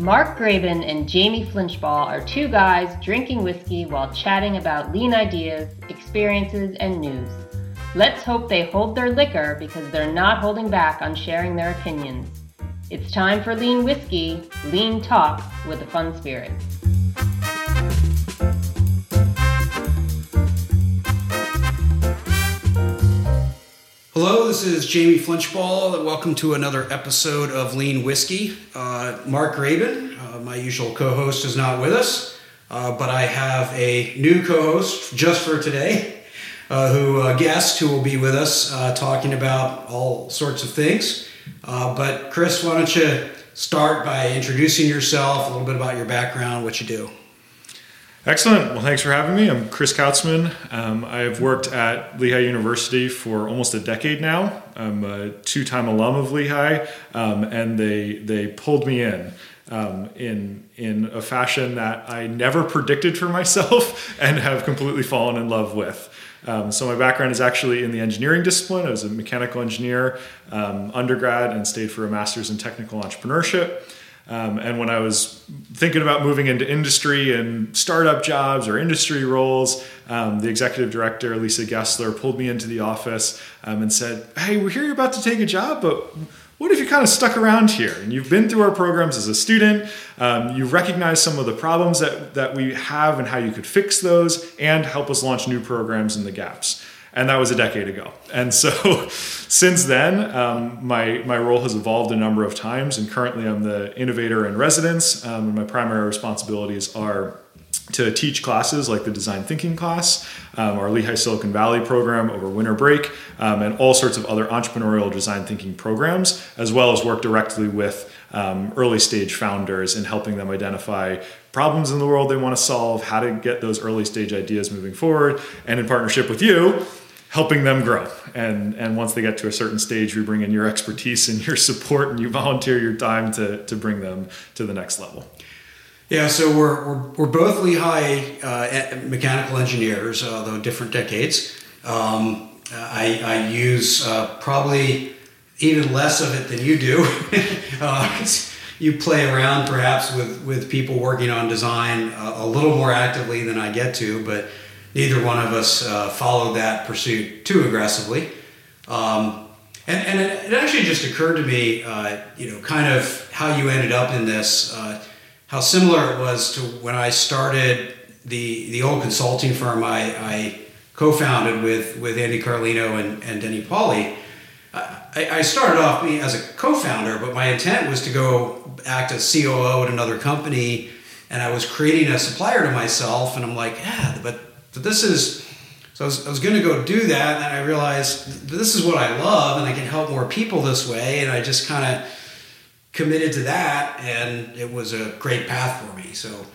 Mark Graban and Jamie Flinchbaugh are two guys drinking whiskey while chatting about lean ideas, experiences, and news. Let's hope they hold their liquor because they're not holding back on sharing their opinions. It's time for Lean Whiskey, Lean Talk with a Fun Spirit. Hello, this is Jamie Flinchbaugh. And welcome to another episode of Lean Whiskey. Uh, Mark Graban, uh, my usual co host, is not with us, uh, but I have a new co host just for today, uh, who a guest who will be with us uh, talking about all sorts of things. Uh, but, Chris, why don't you start by introducing yourself, a little bit about your background, what you do? Excellent. Well, thanks for having me. I'm Chris Kautzman. Um, I've worked at Lehigh University for almost a decade now. I'm a two-time alum of Lehigh, um, and they they pulled me in um, in in a fashion that I never predicted for myself, and have completely fallen in love with. Um, so my background is actually in the engineering discipline. I was a mechanical engineer um, undergrad and stayed for a master's in technical entrepreneurship. Um, and when I was thinking about moving into industry and startup jobs or industry roles, um, the executive director, Lisa Getzler, pulled me into the office um, and said, Hey, we hear you're about to take a job, but what if you kind of stuck around here and you've been through our programs as a student? Um, you've recognized some of the problems that, that we have and how you could fix those and help us launch new programs in the gaps and that was a decade ago. And so, since then, um, my my role has evolved a number of times, and currently I'm the innovator in residence. Um, and my primary responsibilities are to teach classes like the design thinking class, um, our Lehigh Silicon Valley program over winter break, um, and all sorts of other entrepreneurial design thinking programs, as well as work directly with um, early stage founders and helping them identify problems in the world they want to solve, how to get those early stage ideas moving forward, and in partnership with you, helping them grow. And and once they get to a certain stage, we bring in your expertise and your support, and you volunteer your time to to bring them to the next level. Yeah, so we're, we're, we're both Lehigh uh, mechanical engineers, although different decades. Um, I, I use uh, probably even less of it than you do. uh, you play around perhaps with, with people working on design uh, a little more actively than I get to, but neither one of us uh, followed that pursuit too aggressively. Um, and, and it, it, actually just occurred to me, uh, you know, kind of how you ended up in this, uh, how similar it was to when I started the the old consulting firm I, I co-founded with with Andy Carlino and, and Denny Pawley. I, started off being as a co-founder, but my intent was to go act as COO at another company, and I was creating a supplier to myself. And I'm like, yeah, but but this is, so I was, was going to go do that, and I realized this is what I love, and I can help more people this way, and I just kind of committed to that, and it was a great path for me. So,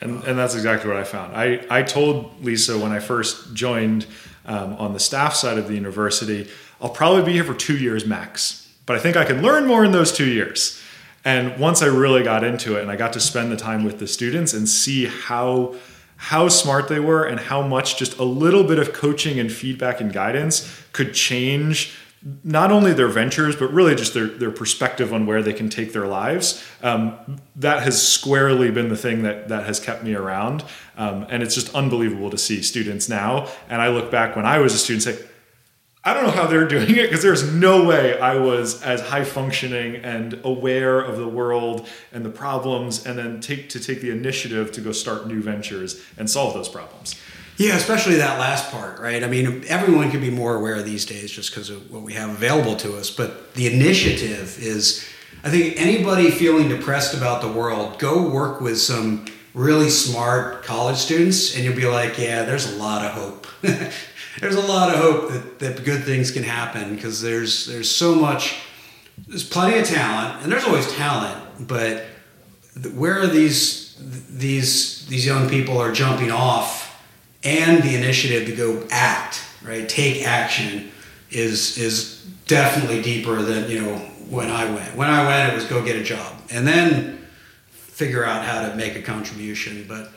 and, and that's exactly what I found. I, I told Lisa when I first joined um, on the staff side of the university, I'll probably be here for two years max, but I think I can learn more in those two years. And once I really got into it and I got to spend the time with the students and see how how smart they were and how much just a little bit of coaching and feedback and guidance could change not only their ventures but really just their, their perspective on where they can take their lives. Um, that has squarely been the thing that, that has kept me around. Um, and it's just unbelievable to see students now. And i look back when i was a student say I don't know how they're doing it because there's no way I was as high functioning and aware of the world and the problems, and then take to take the initiative to go start new ventures and solve those problems. Yeah, especially that last part, right? I mean, everyone can be more aware these days just because of what we have available to us, but the initiative is. I think anybody feeling depressed about the world, go work with some really smart college students, and you'll be like, yeah, there's a lot of hope. there's a lot of hope that, that good things can happen because there's there's so much there's plenty of talent and there's always talent but where are these these these young people are jumping off and the initiative to go act right? Take action is is definitely deeper than you know when I went. When I went it was go get a job and then figure out how to make a contribution but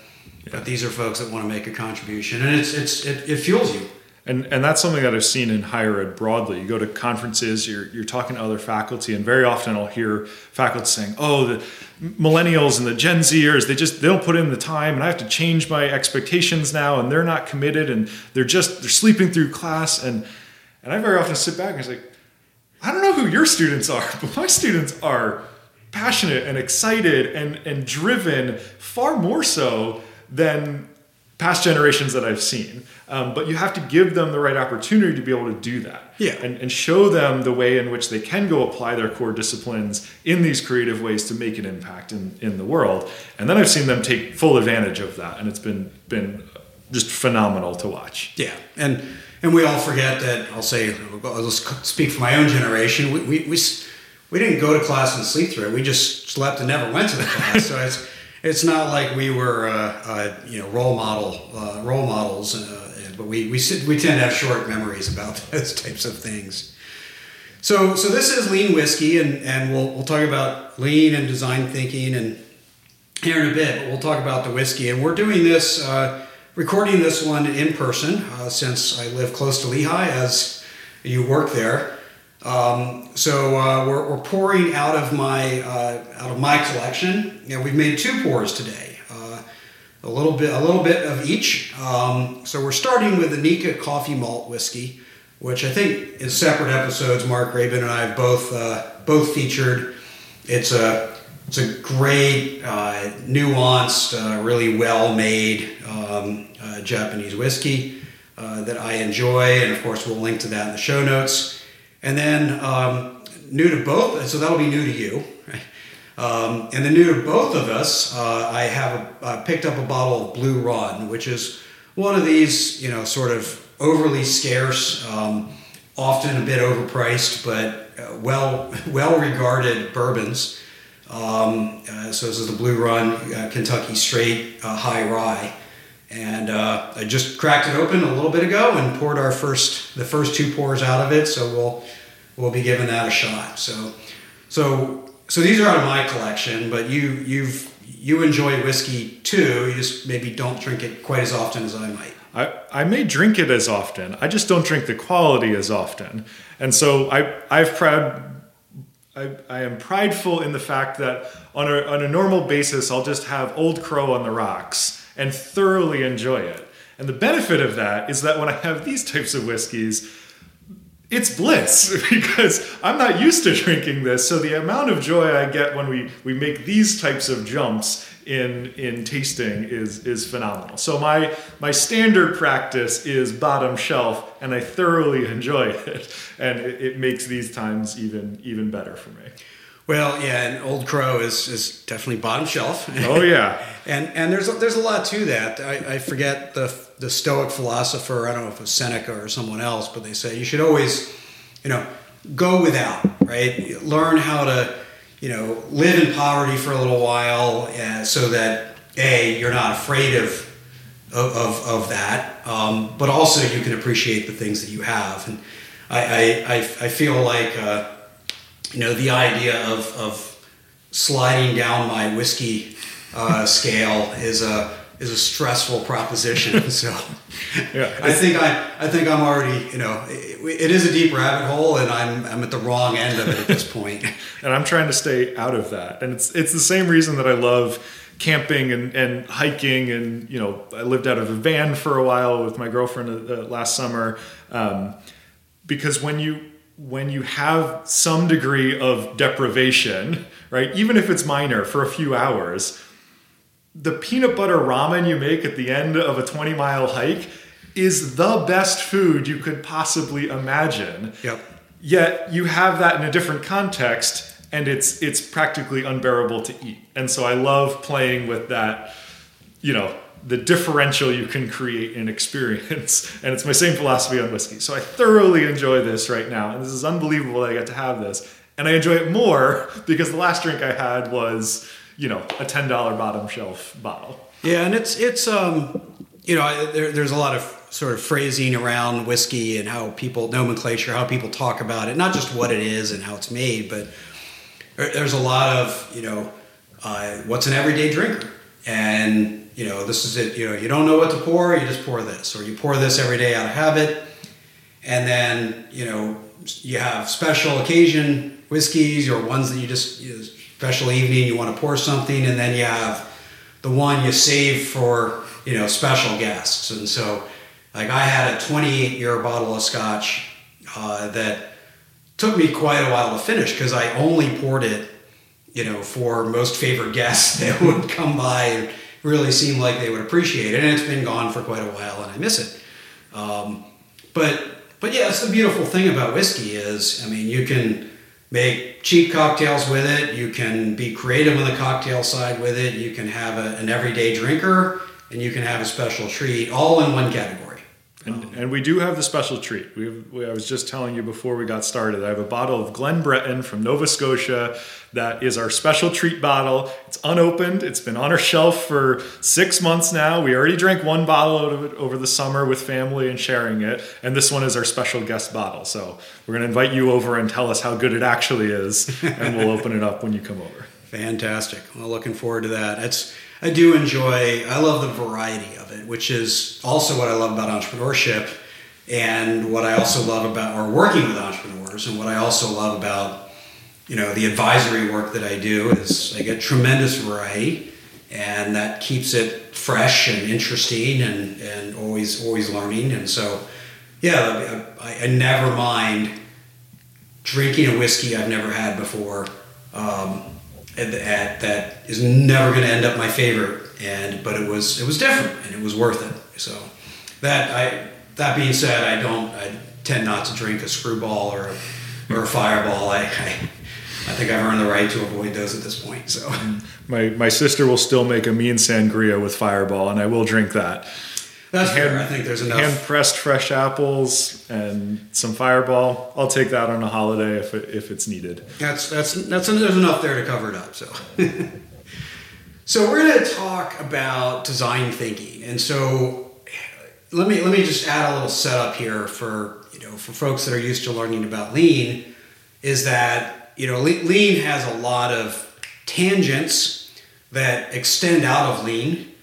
but these are folks that want to make a contribution and it's it's it, it fuels you And, and that's something that I've seen in higher ed broadly. You go to conferences, you're, you're talking to other faculty, and very often I'll hear faculty saying, oh, the millennials and the Gen Zers, they just they don't put in the time, and I have to change my expectations now, and they're not committed, and they're just they're sleeping through class, and and I very often sit back and say, I don't know who your students are, but my students are passionate and excited and and driven far more so than past generations that I've seen. Um, but you have to give them the right opportunity to be able to do that. Yeah. And, and show them the way in which they can go apply their core disciplines in these creative ways to make an impact in, in the world. And then I've seen them take full advantage of that. And it's been, been just phenomenal to watch. Yeah. And, and we all forget that I'll say, I'll speak for my own generation. We, we, we, we didn't go to class and sleep through it. We just slept and never went to the class. so it's, it's not like we were, uh, uh, you know, role model uh, role models, uh, but we we sit, we tend to have short memories about those types of things. So so this is lean whiskey, and and we'll we'll talk about lean and design thinking and here in a bit. But we'll talk about the whiskey, and we're doing this. Uh, recording this one in person uh, since I live close to Lehigh, as you work there. Um, so uh, we're, we're, pouring out of my uh, out of my collection. Know, we've made two pours today, a little bit a little bit of each. Um, so we're starting with the Nikka Coffey Malt Whiskey, which I think in separate episodes, Mark Graban and I have both uh, both featured. It's a it's a great, uh, nuanced, uh, really well made um, Japanese whiskey that I enjoy, and of course we'll link to that in the show notes. And then um, new to both, so that'll be new to you. Um, and then new to both of us, uh, I have uh, picked up a bottle of Blue Run, which is one of these, you know, sort of overly scarce, um, often a bit overpriced, but uh, well well regarded bourbons. Um, uh, so this is the Blue Run uh, Kentucky Straight High Rye, and I just cracked it open a little bit ago and poured our first the first two pours out of it. So we'll we'll be giving that a shot. So so so these are out of my collection, but you you've you enjoy whiskey too. You just maybe don't drink it quite as often as I might. I, I may drink it as often. I just don't drink the quality as often. And so I I've proud I, I am prideful in the fact that on a, on a normal basis I'll just have Old Crow on the rocks and thoroughly enjoy it. And the benefit of that is that when I have these types of whiskeys, it's bliss because I'm not used to drinking this. So the amount of joy I get when we, we make these types of jumps in in tasting is is phenomenal. So my my standard practice is bottom shelf, and I thoroughly enjoy it, and it, it makes these times even even better for me. Well, yeah, and Old Crow is, is definitely bottom shelf. Oh yeah, and and there's a, there's a lot to that. I, I forget the the Stoic philosopher. I don't know if it was Seneca or someone else, but they say you should always, you know, go without. Right, learn how to, you know, live in poverty for a little while, uh, so that a you're not afraid of of, of, that, um, but also you can appreciate the things that you have. And I I, I, I feel like. Uh, you know, the idea of, of sliding down my whiskey uh, scale is a is a stressful proposition. So, yeah, I think I I think I'm already you know it, it is a deep rabbit hole, and I'm I'm at the wrong end of it at this point. and I'm trying to stay out of that, and it's it's the same reason that I love camping and, and hiking and you know i lived out of a van for a while with my girlfriend uh, last summer um, because when you when you have some degree of deprivation, right, even if it's minor for a few hours, the peanut butter ramen you make at the end of a 20 mile hike is the best food you could possibly imagine. Yep. Yet you have that in a different context and it's it's practically unbearable to eat. And so I love playing with that, you know, the differential you can create in experience. And it's my same philosophy on whiskey. So I thoroughly enjoy this right now. And this is unbelievable that I get to have this. And I enjoy it more because the last drink I had was, you know, a $10 bottom shelf bottle. Yeah, and it's, it's um, you know, there, there's a lot of sort of phrasing around whiskey and how people, nomenclature, how people talk about it, not just what it is and how it's made, but there's a lot of, you know, uh, what's an everyday drinker? And you know, this is it. You know, you don't know what to pour, you just pour this, or you pour this every day out of habit. and then you know you have special occasion whiskeys or ones that you just you know, special evening you want to pour something, and then you have the one you save for you know special guests. And so, like I had a 28 year bottle of Scotch uh, that took me quite a while to finish because I only poured it you know for most favored guests that would come by and really seemed like they would appreciate it. And it's been gone for quite a while, and I miss it. Um, but but yeah, that's the beautiful thing about whiskey is, I mean, you can make cheap cocktails with it. You can be creative on the cocktail side with it. You can have a, an everyday drinker, and you can have a special treat, all in one category. And, oh. and, we do have the special treat. We, have, we, I was just telling you before we got started. I have a bottle of Glen Breton from Nova Scotia that is our special treat bottle. It's unopened. It's been on our shelf for six months now. We already drank one bottle out of it over the summer with family and sharing it. And this one is our special guest bottle. So we're going to invite you over and tell us how good it actually is. And we'll open it up when you come over. Fantastic. Well, looking forward to that. It's I do enjoy. I love the variety of it, which is also what I love about entrepreneurship, and what I also love about or working with entrepreneurs, and what I also love about you know the advisory work that I do is I get tremendous variety, and that keeps it fresh and interesting and and always always learning. And so, yeah, I, I never mind drinking a whiskey I've never had before. Um, at, at, that is never going to end up my favorite. And but it was it was different and it was worth it. So that I that being said, I don't I tend not to drink a Skrewball or a, or a fireball. I, I I think I've earned the right to avoid those at this point. So my my sister will still make a mean sangria with fireball, and I will drink that. That's hand, fair. I think there's enough. Hand pressed fresh apples and some Fireball. I'll take that on a holiday if it, if it's needed. That's that's that's there's enough there to cover it up. So. so we're going to talk about design thinking, and so let me let me just add a little setup here for you know for folks that are used to learning about lean, is that you know lean has a lot of tangents that extend out of lean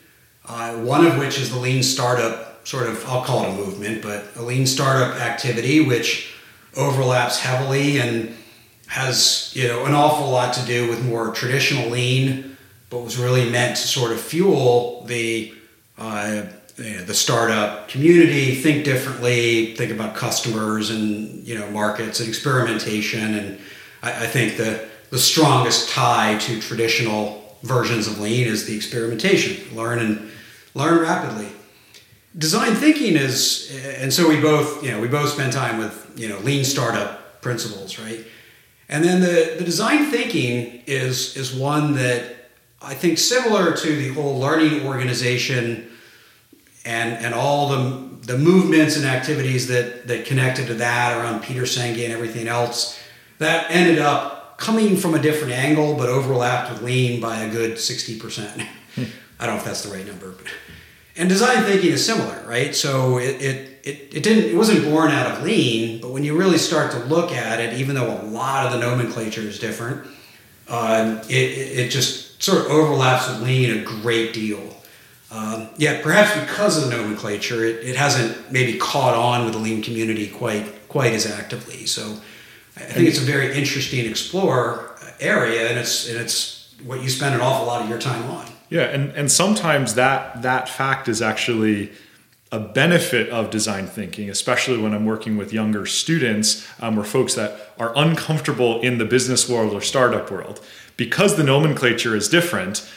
uh, one of which is the lean startup sort of, I'll call it a movement, but a lean startup activity which overlaps heavily and has you know an awful lot to do with more traditional lean, but was really meant to sort of fuel the uh, you know, the startup community, think differently, think about customers and you know markets and experimentation. And I, I think the the strongest tie to traditional versions of lean is the experimentation, learn and learn rapidly. Design thinking is, and so we both, you know, we both spend time with, you know, lean startup principles, right? And then the, the design thinking is is one that I think similar to the whole learning organization and and all the the movements and activities that that connected to that around Peter Senge and everything else that ended up coming from a different angle but overlapped with lean by a good 60%. I don't know if that's the right number, but and design thinking is similar, right? So it, it, it, it, didn't it wasn't born out of lean, but when you really start to look at it, even though a lot of the nomenclature is different, uh, it, it just sort of overlaps with lean a great deal. Um, yeah, perhaps because of the nomenclature, it, it hasn't maybe caught on with the lean community quite quite as actively. So I think it's a very interesting explore area, and it's and it's what you spend an awful lot of your time on. Yeah, and, and sometimes that that fact is actually a benefit of design thinking, especially when I'm working with younger students um, or folks that are uncomfortable in the business world or startup world. Because the nomenclature is different,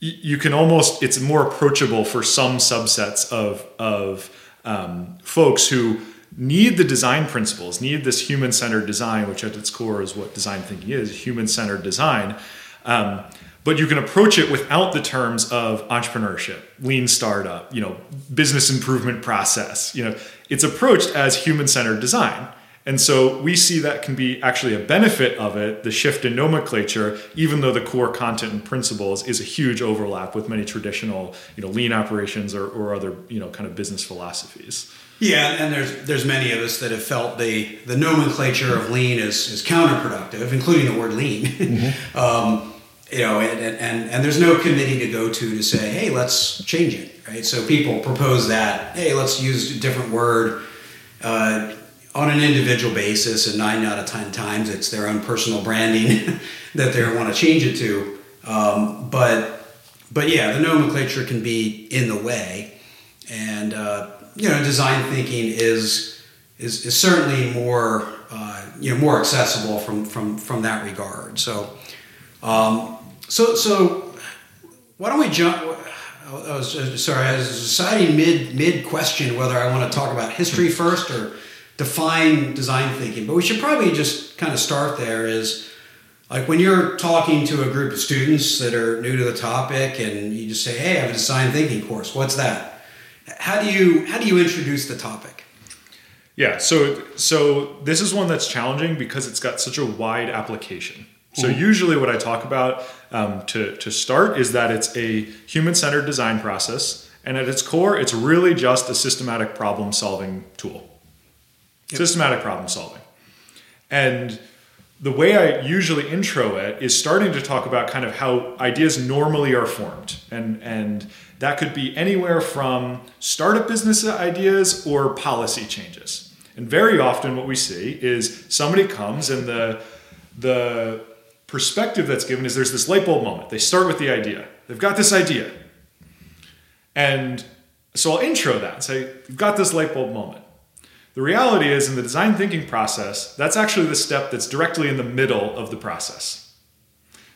you can almost, it's more approachable for some subsets of, of um, folks who need the design principles, need this human centered design, which at its core is what design thinking is human centered design. Um, but you can approach it without the terms of entrepreneurship, lean startup, you know, business improvement process. You know, it's approached as human-centered design. And so we see that can be actually a benefit of it, the shift in nomenclature, even though the core content and principles is a huge overlap with many traditional, you know, lean operations or, or other, you know, kind of business philosophies. Yeah, and there's there's many of us that have felt the the nomenclature of lean is is counterproductive, including the word lean. Mm-hmm. um, you know, and, and, and there's no committee to go to to say, hey, let's change it, right? So people propose that, hey, let's use a different word. Uh, on an individual basis, and nine out of ten times it's their own personal branding that they want to change it to. Um, but but yeah, the nomenclature can be in the way, and uh, you know, design thinking is is, is certainly more uh, you know more accessible from from from that regard. So um, so so why don't we jump? I was sorry, I was deciding mid mid question whether I want to talk about history first or define design thinking. But we should probably just kind of start there. Is like when you're talking to a group of students that are new to the topic, and you just say, "Hey, I have a design thinking course. What's that?" How do you how do you introduce the topic? Yeah, so so this is one that's challenging because it's got such a wide application. So mm-hmm. usually, what I talk about um, to to start is that it's a human centered design process, and at its core, it's really just a systematic problem solving tool. Yep. Systematic problem solving, and the way I usually intro it is starting to talk about kind of how ideas normally are formed, and and that could be anywhere from startup business ideas or policy changes. And very often, what we see is somebody comes and the the perspective that's given is there's this light bulb moment. They start with the idea. They've got this idea. And so I'll intro that and say, You've got this light bulb moment. The reality is, in the design thinking process, that's actually the step that's directly in the middle of the process.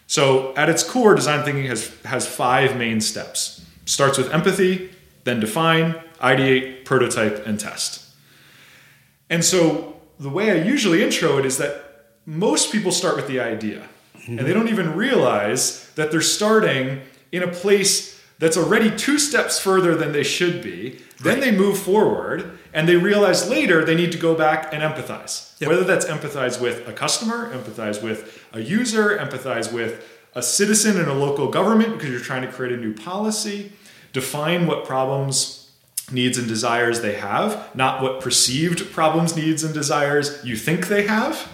So, at its core, design thinking has, has five main steps. Starts with empathy, then define, ideate, prototype, and test. And so, the way I usually intro it is that most people start with the idea. Mm-hmm. And they don't even realize that they're starting in a place that's already two steps further than they should be. Then they move forward and they realize later they need to go back and empathize. Yep. Whether that's empathize with a customer, empathize with a user, empathize with a citizen in a local government because you're trying to create a new policy, define what problems, needs, and desires they have, not what perceived problems, needs, and desires you think they have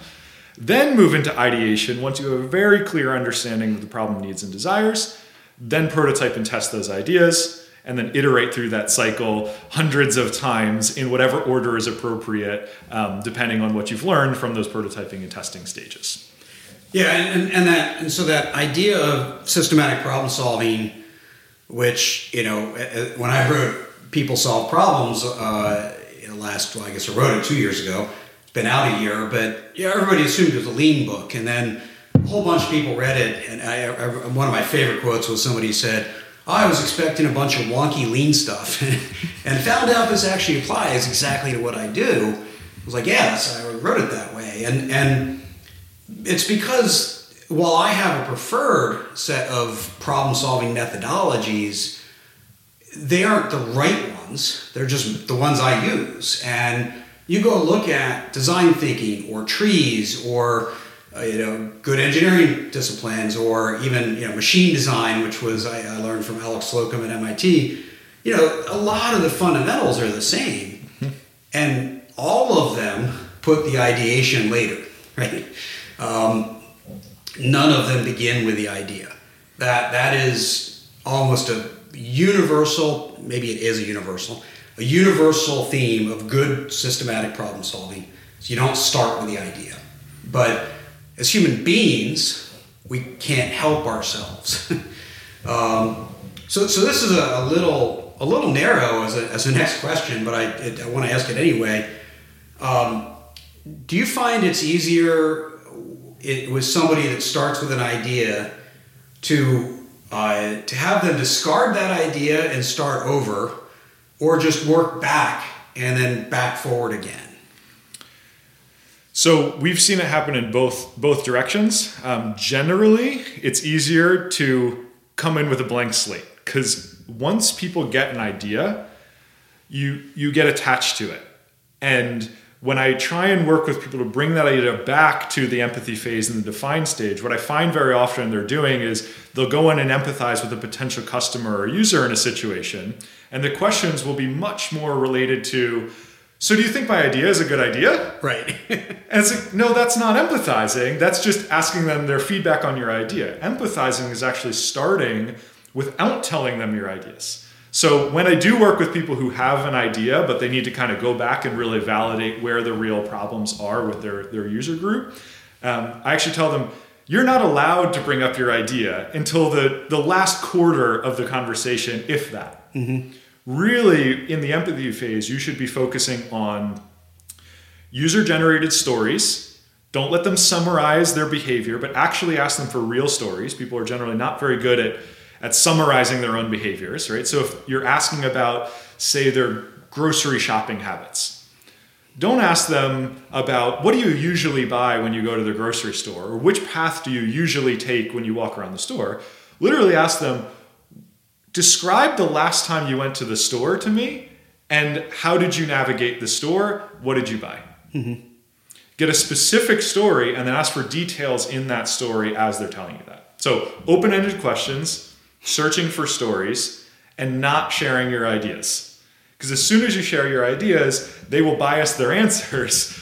then move into ideation once you have a very clear understanding of the problem needs and desires. Then prototype and test those ideas, and then iterate through that cycle hundreds of times in whatever order is appropriate, um, depending on what you've learned from those prototyping and testing stages. Yeah, and, and that and so that idea of systematic problem solving, which you know, when I wrote "People Solve Problems," uh, in the last well, I guess I wrote it two years ago It's been out a year, but yeah, everybody assumed it was a lean book, and then a whole bunch of people read it. And I, I, one of my favorite quotes was somebody said, oh, "I was expecting a bunch of wonky lean stuff, and found out this actually applies exactly to what I do." I was like, "Yes, I wrote it that way," and and it's because while I have a preferred set of problem-solving methodologies, they aren't the right ones. They're just the ones I use, and you go look at design thinking or TRIZ or uh, you know good engineering disciplines or even you know machine design, which was I, I, learned from Alex Slocum at MIT. You know, a lot of the fundamentals are the same, and all of them put the ideation later, right? Um, none of them begin with the idea. That that is almost a universal. Maybe it is a universal a universal theme of good systematic problem solving. So you don't start with the idea. But as human beings, we can't help ourselves. um, so, so this is a, a, little a little narrow as a, as a next question, but I, I want to ask it anyway. Um, do you find it's easier it, was somebody that starts with an idea to uh, to have them discard that idea and start over, or just work back and then back forward again? So we've seen it happen in both both directions. Um, generally, it's easier to come in with a blank slate because once people get an idea, you you get attached to it, and when I try and work with people to bring that idea back to the empathy phase and the define stage, what I find very often they're doing is they'll go in and empathize with a potential customer or user in a situation. And the questions will be much more related to, so do you think my idea is a good idea? Right. and it's like, no, that's not empathizing. That's just asking them their feedback on your idea. Empathizing is actually starting without telling them your ideas. So when I do work with people who have an idea, but they need to kind of go back and really validate where the real problems are with their, their user group, um, I actually tell them, you're not allowed to bring up your idea until the, the last quarter of the conversation, if that. Mm-hmm. Really, in the empathy phase, you should be focusing on user generated stories. Don't let them summarize their behavior, but actually ask them for real stories. People are generally not very good at at summarizing their own behaviors, right? So if you're asking about, say, their grocery shopping habits, don't ask them about what do you usually buy when you go to the grocery store or which path do you usually take when you walk around the store. Literally ask them, describe the last time you went to the store to me and how did you navigate the store? What did you buy? Mm-hmm. Get a specific story and then ask for details in that story as they're telling you that. So, open ended questions searching for stories, and not sharing your ideas. Because as soon as you share your ideas, they will bias their answers,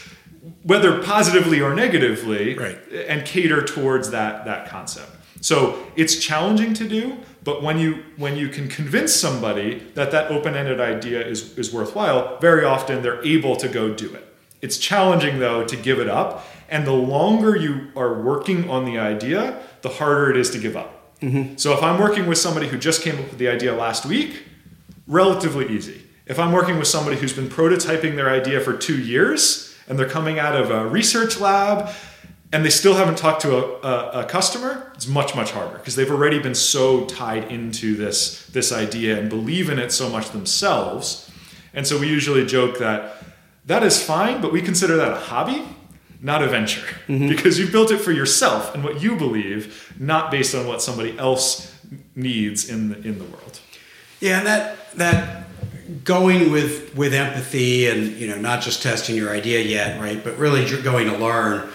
whether positively or negatively, right. and cater towards that, that concept. So it's challenging to do, but when you when you can convince somebody that that open-ended idea is, is worthwhile, very often they're able to go do it. It's challenging though to give it up, and the longer you are working on the idea, the harder it is to give up. Mm-hmm. So if I'm working with somebody who just came up with the idea last week, relatively easy. If I'm working with somebody who's been prototyping their idea for two years and they're coming out of a research lab and they still haven't talked to a, a, a customer, it's much, much harder because they've already been so tied into this, this idea and believe in it so much themselves. And so we usually joke that that is fine, but we consider that a hobby not a venture, mm-hmm. because you built it for yourself and what you believe, not based on what somebody else needs in the, in the world. Yeah, and that that going with with empathy and you know not just testing your idea yet, right, but really you're going to learn.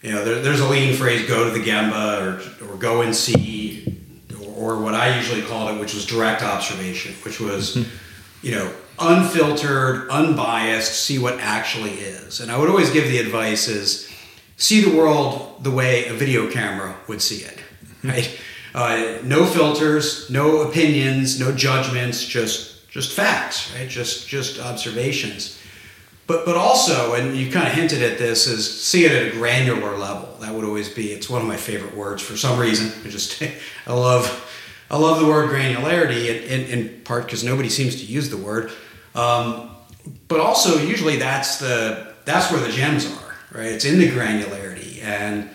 You know, there, there's a leading phrase: "Go to the Gemba" or or "Go and see," or, or what I usually called it, which was direct observation, which was. Mm-hmm you know, unfiltered, unbiased, see what actually is. And I would always give the advice is see the world the way a video camera would see it, mm-hmm. right? Uh, no filters, no opinions, no judgments, just just facts, right? Just just observations. But but also, and you kind of hinted at this, is see it at a granular level. That would always be. It's one of my favorite words for some reason. I just I love I love the word granularity in, in, in part because nobody seems to use the word. Um, but also, usually that's the that's where the gems are, right? It's in the granularity. And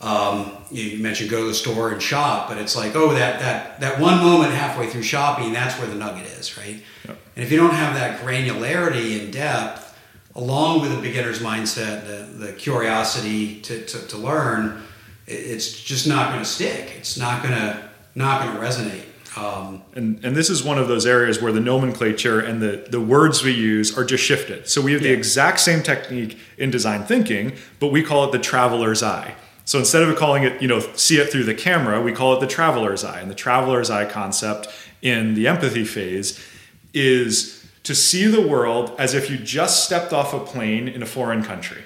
um, you mentioned go to the store and shop, but it's like, oh, that that that one moment halfway through shopping, that's where the nugget is, right? Yep. And if you don't have that granularity and depth, along with a beginner's mindset, the, the curiosity to, to, to learn, it's just not going to stick. It's not going to not going to resonate. Um, and, and this is one of those areas where the nomenclature and the, the words we use are just shifted. So we have yeah. the exact same technique in design thinking, but we call it the traveler's eye. So instead of calling it, you know, see it through the camera, we call it the traveler's eye. And the traveler's eye concept in the empathy phase is to see the world as if you just stepped off a plane in a foreign country.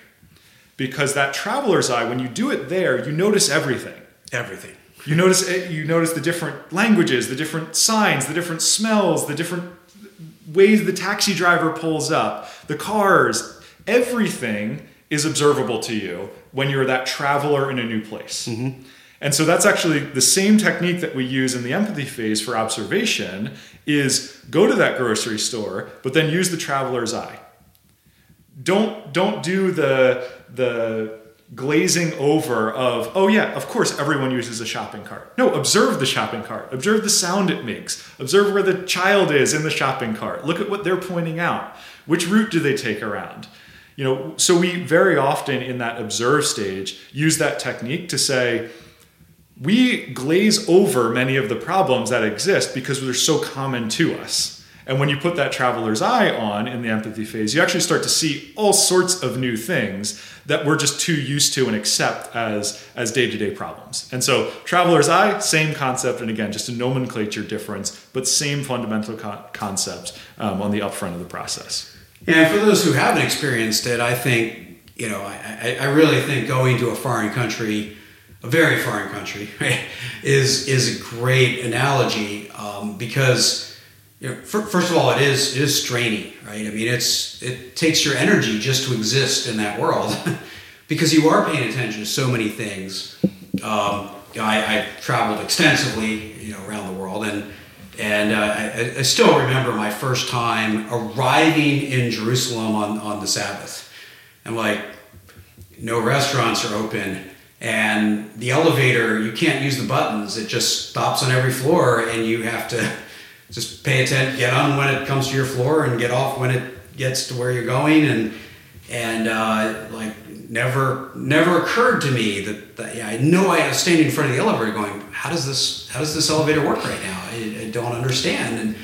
Because that traveler's eye, when you do it there, you notice everything. Everything. You notice eh, you notice the different languages, the different signs, the different smells, the different ways the taxi driver pulls up, the cars, everything is observable to you when you're that traveler in a new place. Mm-hmm. And so that's actually the same technique that we use in the empathy phase for observation is go to that grocery store, but then use the traveler's eye. Don't don't do the the glazing over of, oh yeah, of course everyone uses a shopping cart. No, observe the shopping cart. Observe the sound it makes. Observe where the child is in the shopping cart. Look at what they're pointing out. Which route do they take around? You know, so we very often in that observe stage use that technique to say, we glaze over many of the problems that exist because they're so common to us. And when you put that traveler's eye on in the empathy phase, you actually start to see all sorts of new things that we're just too used to and accept as as day-to-day problems. And so traveler's eye, same concept, and again, just a nomenclature difference, but same fundamental co- concept um, on the upfront of the process. And for those who haven't experienced it, I think you know, I, I really think going to a foreign country, a very foreign country, right, is is a great analogy um, because you know, first of all, it is it is straining, right? I mean, it's it takes your energy just to exist in that world, because you are paying attention to so many things. Um, I, I traveled extensively, you know, around the world, and and uh, I, I, still remember my first time arriving in Jerusalem on, on the Sabbath. And like, no restaurants are open, and the elevator, you can't use the buttons. It just stops on every floor, and you have to just pay attention, get on when it comes to your floor, and get off when it gets to where you're going. And and uh, like never never occurred to me that, that yeah, I know I was standing in front of the elevator going, how does this how does this elevator work right now? I, I don't understand. And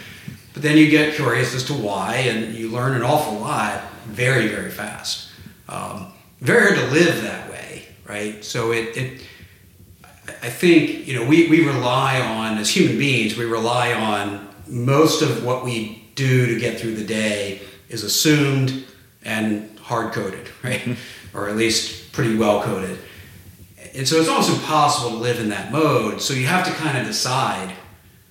but then you get curious as to why, and you learn an awful lot very very fast. Um, very hard to live that way, right? So it, it I think you know we, we rely on as human beings we rely on most of what we do to get through the day is assumed and hard coded, right? or at least pretty well coded. And so it's almost impossible to live in that mode. So you have to kind of decide,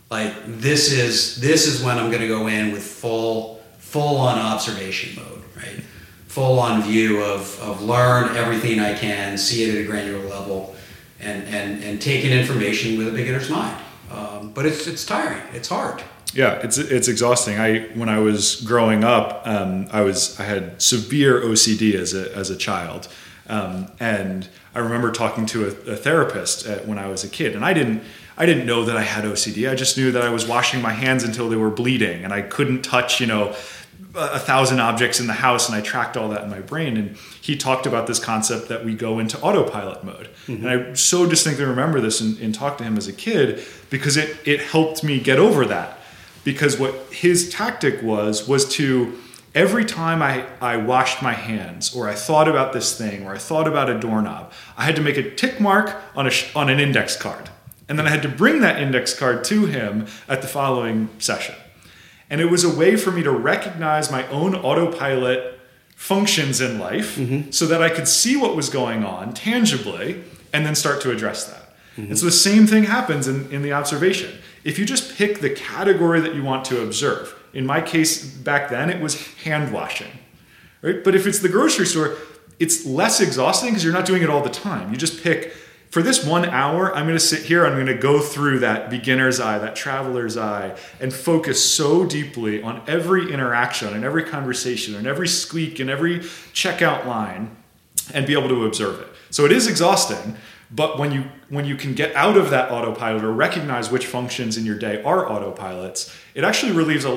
like this is this is when I'm going to go in with full full on observation mode, right? Full on view of of learn everything I can, see it at a granular level, and and and take in information with a beginner's mind. Um, but it's it's tiring. It's hard. Yeah, it's it's exhausting. I when I was growing up, um, I was I had severe OCD as a as a child, um, and I remember talking to a, a therapist at, when I was a kid, and I didn't I didn't know that I had OCD. I just knew that I was washing my hands until they were bleeding, and I couldn't touch you know a thousand objects in the house, and I tracked all that in my brain. And he talked about this concept that we go into autopilot mode, mm-hmm. and I so distinctly remember this and, and talked to him as a kid because it it helped me get over that because what his tactic was was to every time I, I washed my hands or I thought about this thing or I thought about a doorknob, I had to make a tick mark on, a, on an index card. And then I had to bring that index card to him at the following session. And it was a way for me to recognize my own autopilot functions in life mm-hmm. so that I could see what was going on tangibly and then start to address that. Mm-hmm. And so the same thing happens in, in the observation if you just pick the category that you want to observe, in my case back then it was hand washing, right? But if it's the grocery store, it's less exhausting because you're not doing it all the time. You just pick for this one hour, I'm going to sit here, I'm going to go through that beginner's eye, that traveler's eye, and focus so deeply on every interaction and every conversation and every squeak and every checkout line and be able to observe it. So it is exhausting, but when you when you can get out of that autopilot or recognize which functions in your day are autopilots, it actually relieves a,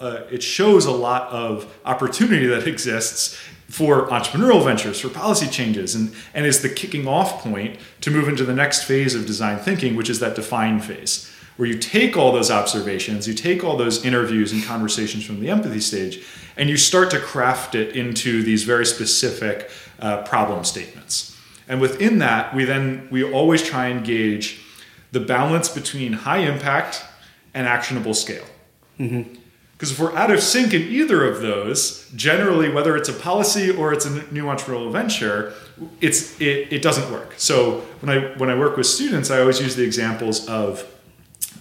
a, a, it shows a lot of opportunity that exists for entrepreneurial ventures, for policy changes, and, and is the kicking off point to move into the next phase of design thinking, which is that define phase, where you take all those observations, you take all those interviews and conversations from the empathy stage, and you start to craft it into these very specific uh, problem statements. And within that, we then we always try and gauge the balance between high impact and actionable scale. Because mm-hmm. if we're out of sync in either of those, generally, whether it's a policy or it's a new entrepreneurial venture, it's it, it doesn't work. So when I when I work with students, I always use the examples of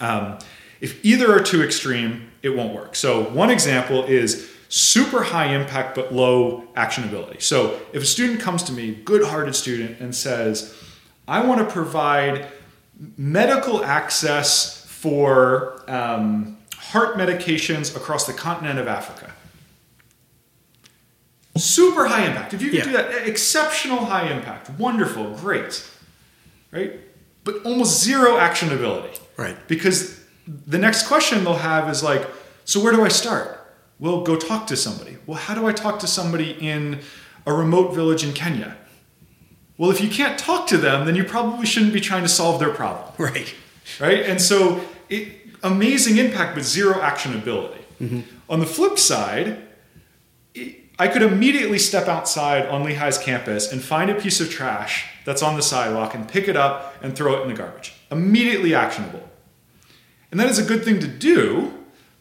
um, if either are too extreme, it won't work. So one example is super high impact but low actionability. So if a student comes to me, good hearted student, and says, I want to provide medical access for um, heart medications across the continent of Africa. Super high impact. If you can yeah. do that, exceptional high impact, wonderful, great, right? But almost zero actionability. Right. Because the next question they'll have is like, so where do I start? Well, go talk to somebody. Well, how do I talk to somebody in a remote village in Kenya? Well, if you can't talk to them, then you probably shouldn't be trying to solve their problem. Right. Right? And so, it, amazing impact, but zero actionability. Mm-hmm. On the flip side, it, I could immediately step outside on Lehigh's campus and find a piece of trash that's on the sidewalk and pick it up and throw it in the garbage. Immediately actionable. And that is a good thing to do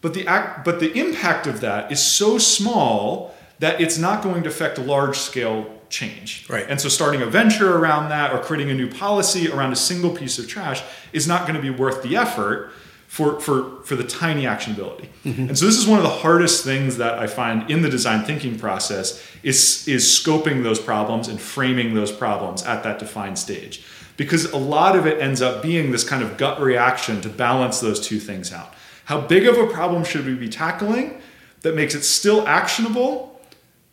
but the, act, but the impact of that is so small that it's not going to affect large scale change. Right. And so starting a venture around that or creating a new policy around a single piece of trash is not going to be worth the effort for, for, for the tiny actionability. Mm-hmm. And so this is one of the hardest things that I find in the design thinking process is, is scoping those problems and framing those problems at that defined stage. Because a lot of it ends up being this kind of gut reaction to balance those two things out. How big of a problem should we be tackling that makes it still actionable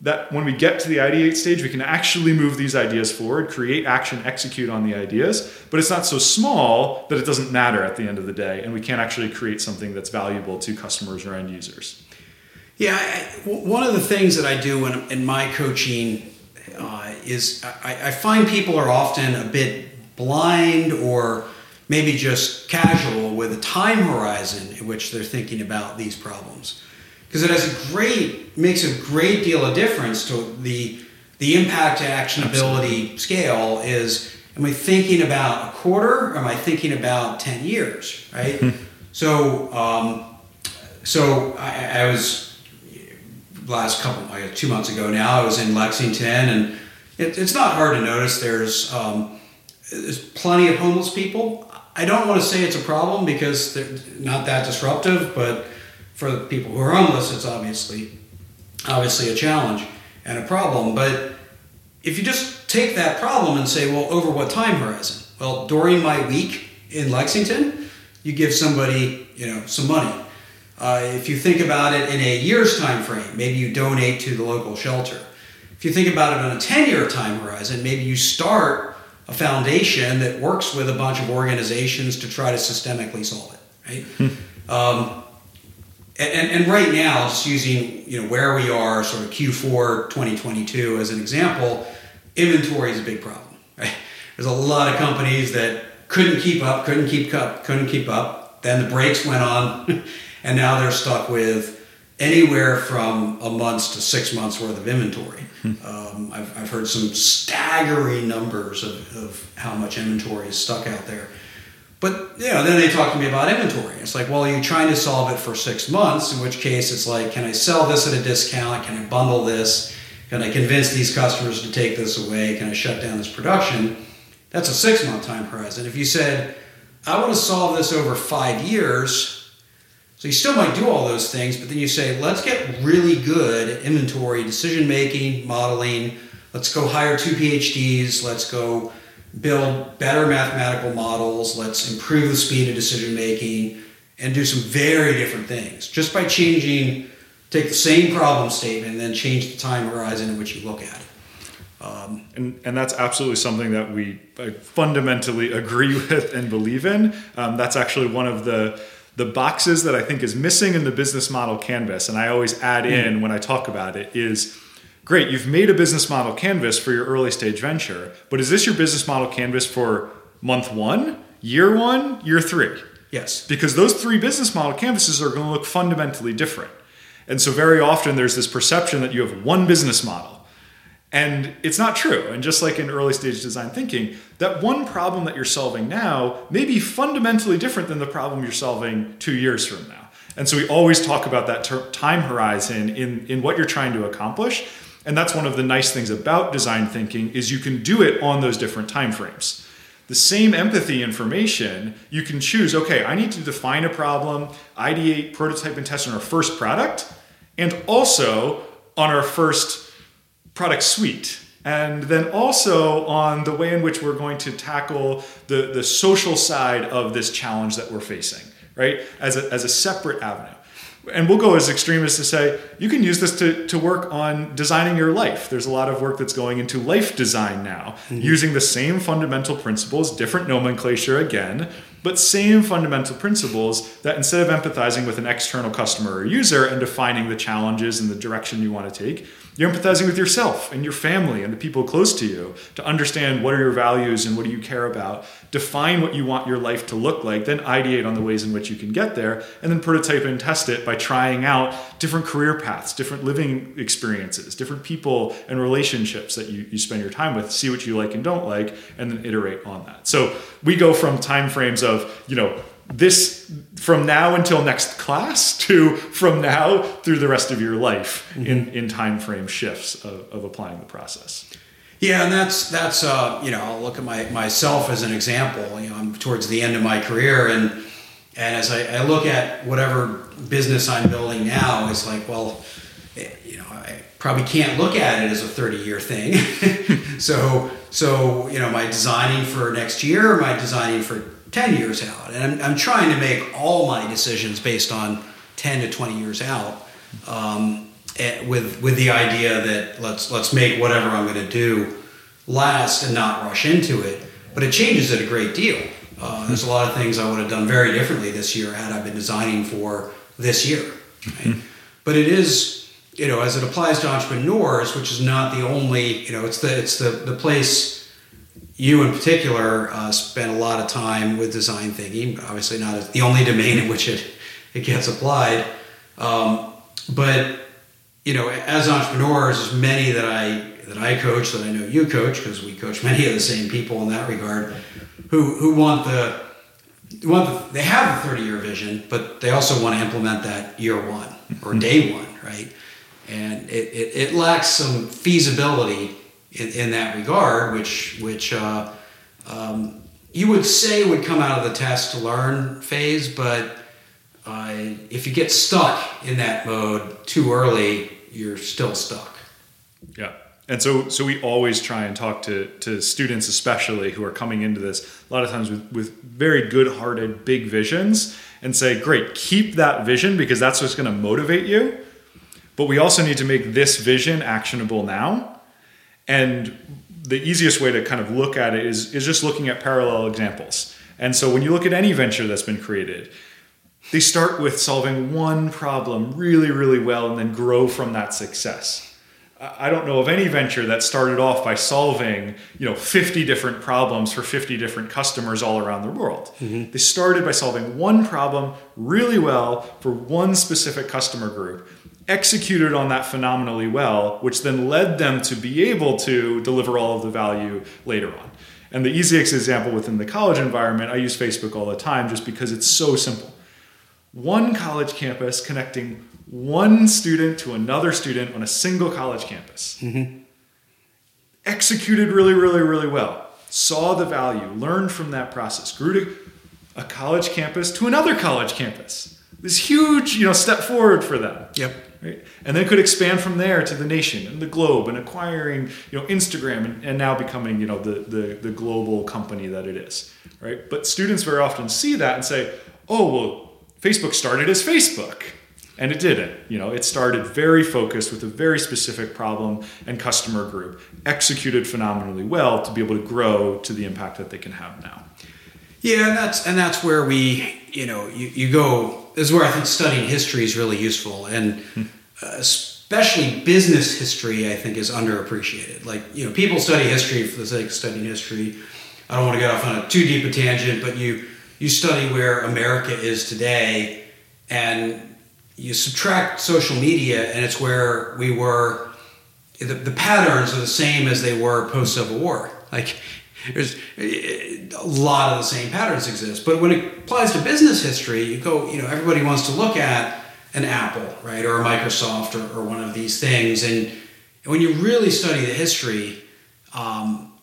that when we get to the ideate stage, we can actually move these ideas forward, create action, execute on the ideas, but it's not so small that it doesn't matter at the end of the day, and we can't actually create something that's valuable to customers or end users. Yeah, I, one of the things that I do in, in my coaching uh, is I, I find people are often a bit blind or maybe just casual with a time horizon in which they're thinking about these problems because it has a great makes a great deal of difference to the the impact to actionability Absolutely. scale is am i thinking about a quarter or am i thinking about 10 years right hmm. so um, so I, I, was last couple like two months ago now i was in lexington and it, it's not hard to notice there's um, there's plenty of homeless people i don't want to say it's a problem because they're not that disruptive but for the people who are homeless, it's obviously obviously a challenge and a problem. But if you just take that problem and say, well, over what time horizon? Well, during my week in Lexington, you give somebody, you know, some money. Uh, if you think about it in a year's time frame, maybe you donate to the local shelter. If you think about it on a 10-year time horizon, maybe you start a foundation that works with a bunch of organizations to try to systemically solve it. Right? Hmm. Um, and, and, right now, just using you know where we are, sort of Q4 2022 as an example, inventory is a big problem. Right? There's a lot of companies that couldn't keep up, couldn't keep up, couldn't keep up. Then the brakes went on, and now they're stuck with anywhere from a month to six months worth of inventory. Hmm. Um, I've, I've heard some staggering numbers of, of how much inventory is stuck out there. But you know, then they talk to me about inventory. It's like, well, are you're trying to solve it for six months, in which case it's like, can I sell this at a discount? Can I bundle this? Can I convince these customers to take this away? Can I shut down this production? That's a six month time horizon. If you said, I want to solve this over five years, so you still might do all those things, but then you say, let's get really good at inventory, decision making, modeling. Let's go hire two PhDs. Let's go build better mathematical models, let's improve the speed of decision making, and do some very different things just by changing, take the same problem statement and then change the time horizon in which you look at it. Um, and, and that's absolutely something that we fundamentally agree with and believe in. Um, that's actually one of the the boxes that I think is missing in the business model canvas, and I always add hmm. in when I talk about it is great, you've made a business model canvas for your early stage venture, but is this your business model canvas for month one, year one, year three? Yes. Because those three business model canvases are going to look fundamentally different. And so, very often, there's this perception that you have one business model. And it's not true. And just like in early stage design thinking, that one problem that you're solving now may be fundamentally different than the problem you're solving two years from now. And so, we always talk about that ter- time horizon in, in what you're trying to accomplish and that's one of the nice things about design thinking is you can do it on those different time frames. The same empathy information, you can choose, okay, I need to define a problem, ideate, prototype, and test on our first product, and also on our first product suite. And then also on the way in which we're going to tackle the, the social side of this challenge that we're facing, right? As a, as a separate avenue and we'll go as extreme as to say you can use this to, to work on designing your life there's a lot of work that's going into life design now mm-hmm. using the same fundamental principles different nomenclature again but same fundamental principles that instead of empathizing with an external customer or user and defining the challenges and the direction you want to take you're empathizing with yourself and your family and the people close to you to understand what are your values and what do you care about. Define what you want your life to look like, then ideate on the ways in which you can get there, and then prototype and test it by trying out different career paths, different living experiences, different people and relationships that you, you spend your time with, see what you like and don't like, and then iterate on that. So we go from time frames of, you know, this from now until next class to from now through the rest of your life mm-hmm. in, in time frame shifts of, of applying the process. Yeah, and that's that's uh, you know I'll look at my myself as an example. You know, I'm towards the end of my career, and And as I, I look at whatever business I'm building now, it's like, well, eh, you know, I probably can't look at it as a 30 year thing. so, so, you know, am I designing for next year or am I designing for 10 years out? And I'm, I'm trying to make all my decisions based on 10 to 20 years out. Um, eh, with, with the idea that let's, let's make whatever I'm going to do last and not rush into it. But it changes it a great deal. Uh, there's a lot of things I would have done very differently this year had I been designing for this year. Right? But it is, you know, as it applies to entrepreneurs, which is not the only, you know, it's the it's the the place you in particular uh, spend a lot of time with design thinking. Obviously, not the only domain in which it it gets applied, um, but you know, as entrepreneurs, as many that I that I coach, that I know you coach, because we coach many of the same people in that regard, who who want the want the, they have a 30 year vision, but they also want to implement that year one or day one, right? And it, it, it lacks some feasibility in, in that regard, which which uh, um, you would say would come out of the test to learn phase, but uh, if you get stuck in that mode too early, you're still stuck. Yeah. And so, so we always try and talk to, to students, especially who are coming into this a lot of times with, with very good hearted, big visions, and say, great, keep that vision because that's what's going to motivate you. But we also need to make this vision actionable now. And the easiest way to kind of look at it is, is just looking at parallel examples. And so when you look at any venture that's been created, they start with solving one problem really, really well and then grow from that success. I don't know of any venture that started off by solving, you know, 50 different problems for 50 different customers all around the world. Mm-hmm. They started by solving one problem really well for one specific customer group, executed on that phenomenally well, which then led them to be able to deliver all of the value later on. And the easiest example within the college environment, I use Facebook all the time just because it's so simple. One college campus connecting one student to another student on a single college campus. Mm-hmm. Executed really, really, really well. Saw the value, learned from that process, grew to a college campus to another college campus. This huge, you know, step forward for them. Yep. Right? And then could expand from there to the nation and the globe and acquiring, you know, Instagram and, and now becoming, you know, the, the, the global company that it is. Right. But students very often see that and say, oh, well, Facebook started as Facebook and it didn't. You know, it started very focused with a very specific problem and customer group, executed phenomenally well to be able to grow to the impact that they can have now. Yeah, and that's and that's where we, you know, you, you go. This is where I think studying history is really useful, and uh, especially business history, I think is underappreciated. Like, you know, people study history for the sake of studying history. I don't want to get off on a too deep a tangent, but you you study where America is today, and you subtract social media, and it's where we were. The, the patterns are the same as they were post Civil War. Like there's a lot of the same patterns exist. But when it applies to business history, you go, you know, everybody wants to look at an Apple, right, or a Microsoft, or, or one of these things, and when you really study the history, um,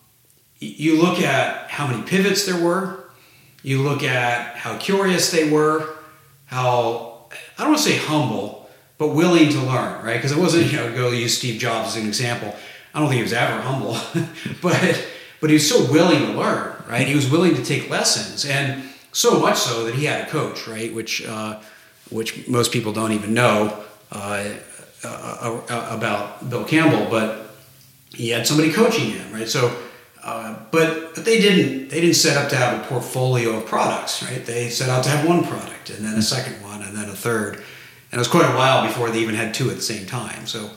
you look at how many pivots there were. You look at how curious they were, how I don't want to say humble, but willing to learn, right? Because it wasn't, you know, go use Steve Jobs as an example. I don't think he was ever humble, but but he was so willing to learn, right? He was willing to take lessons, and so much so that he had a coach, right? Which uh, which most people don't even know uh, uh, uh about Bill Campbell, but he had somebody coaching him, right? So. Uh, but but they didn't they didn't set up to have a portfolio of products, right? They set out to have one product and then a second one and then a third, and it was quite a while before they even had two at the same time. So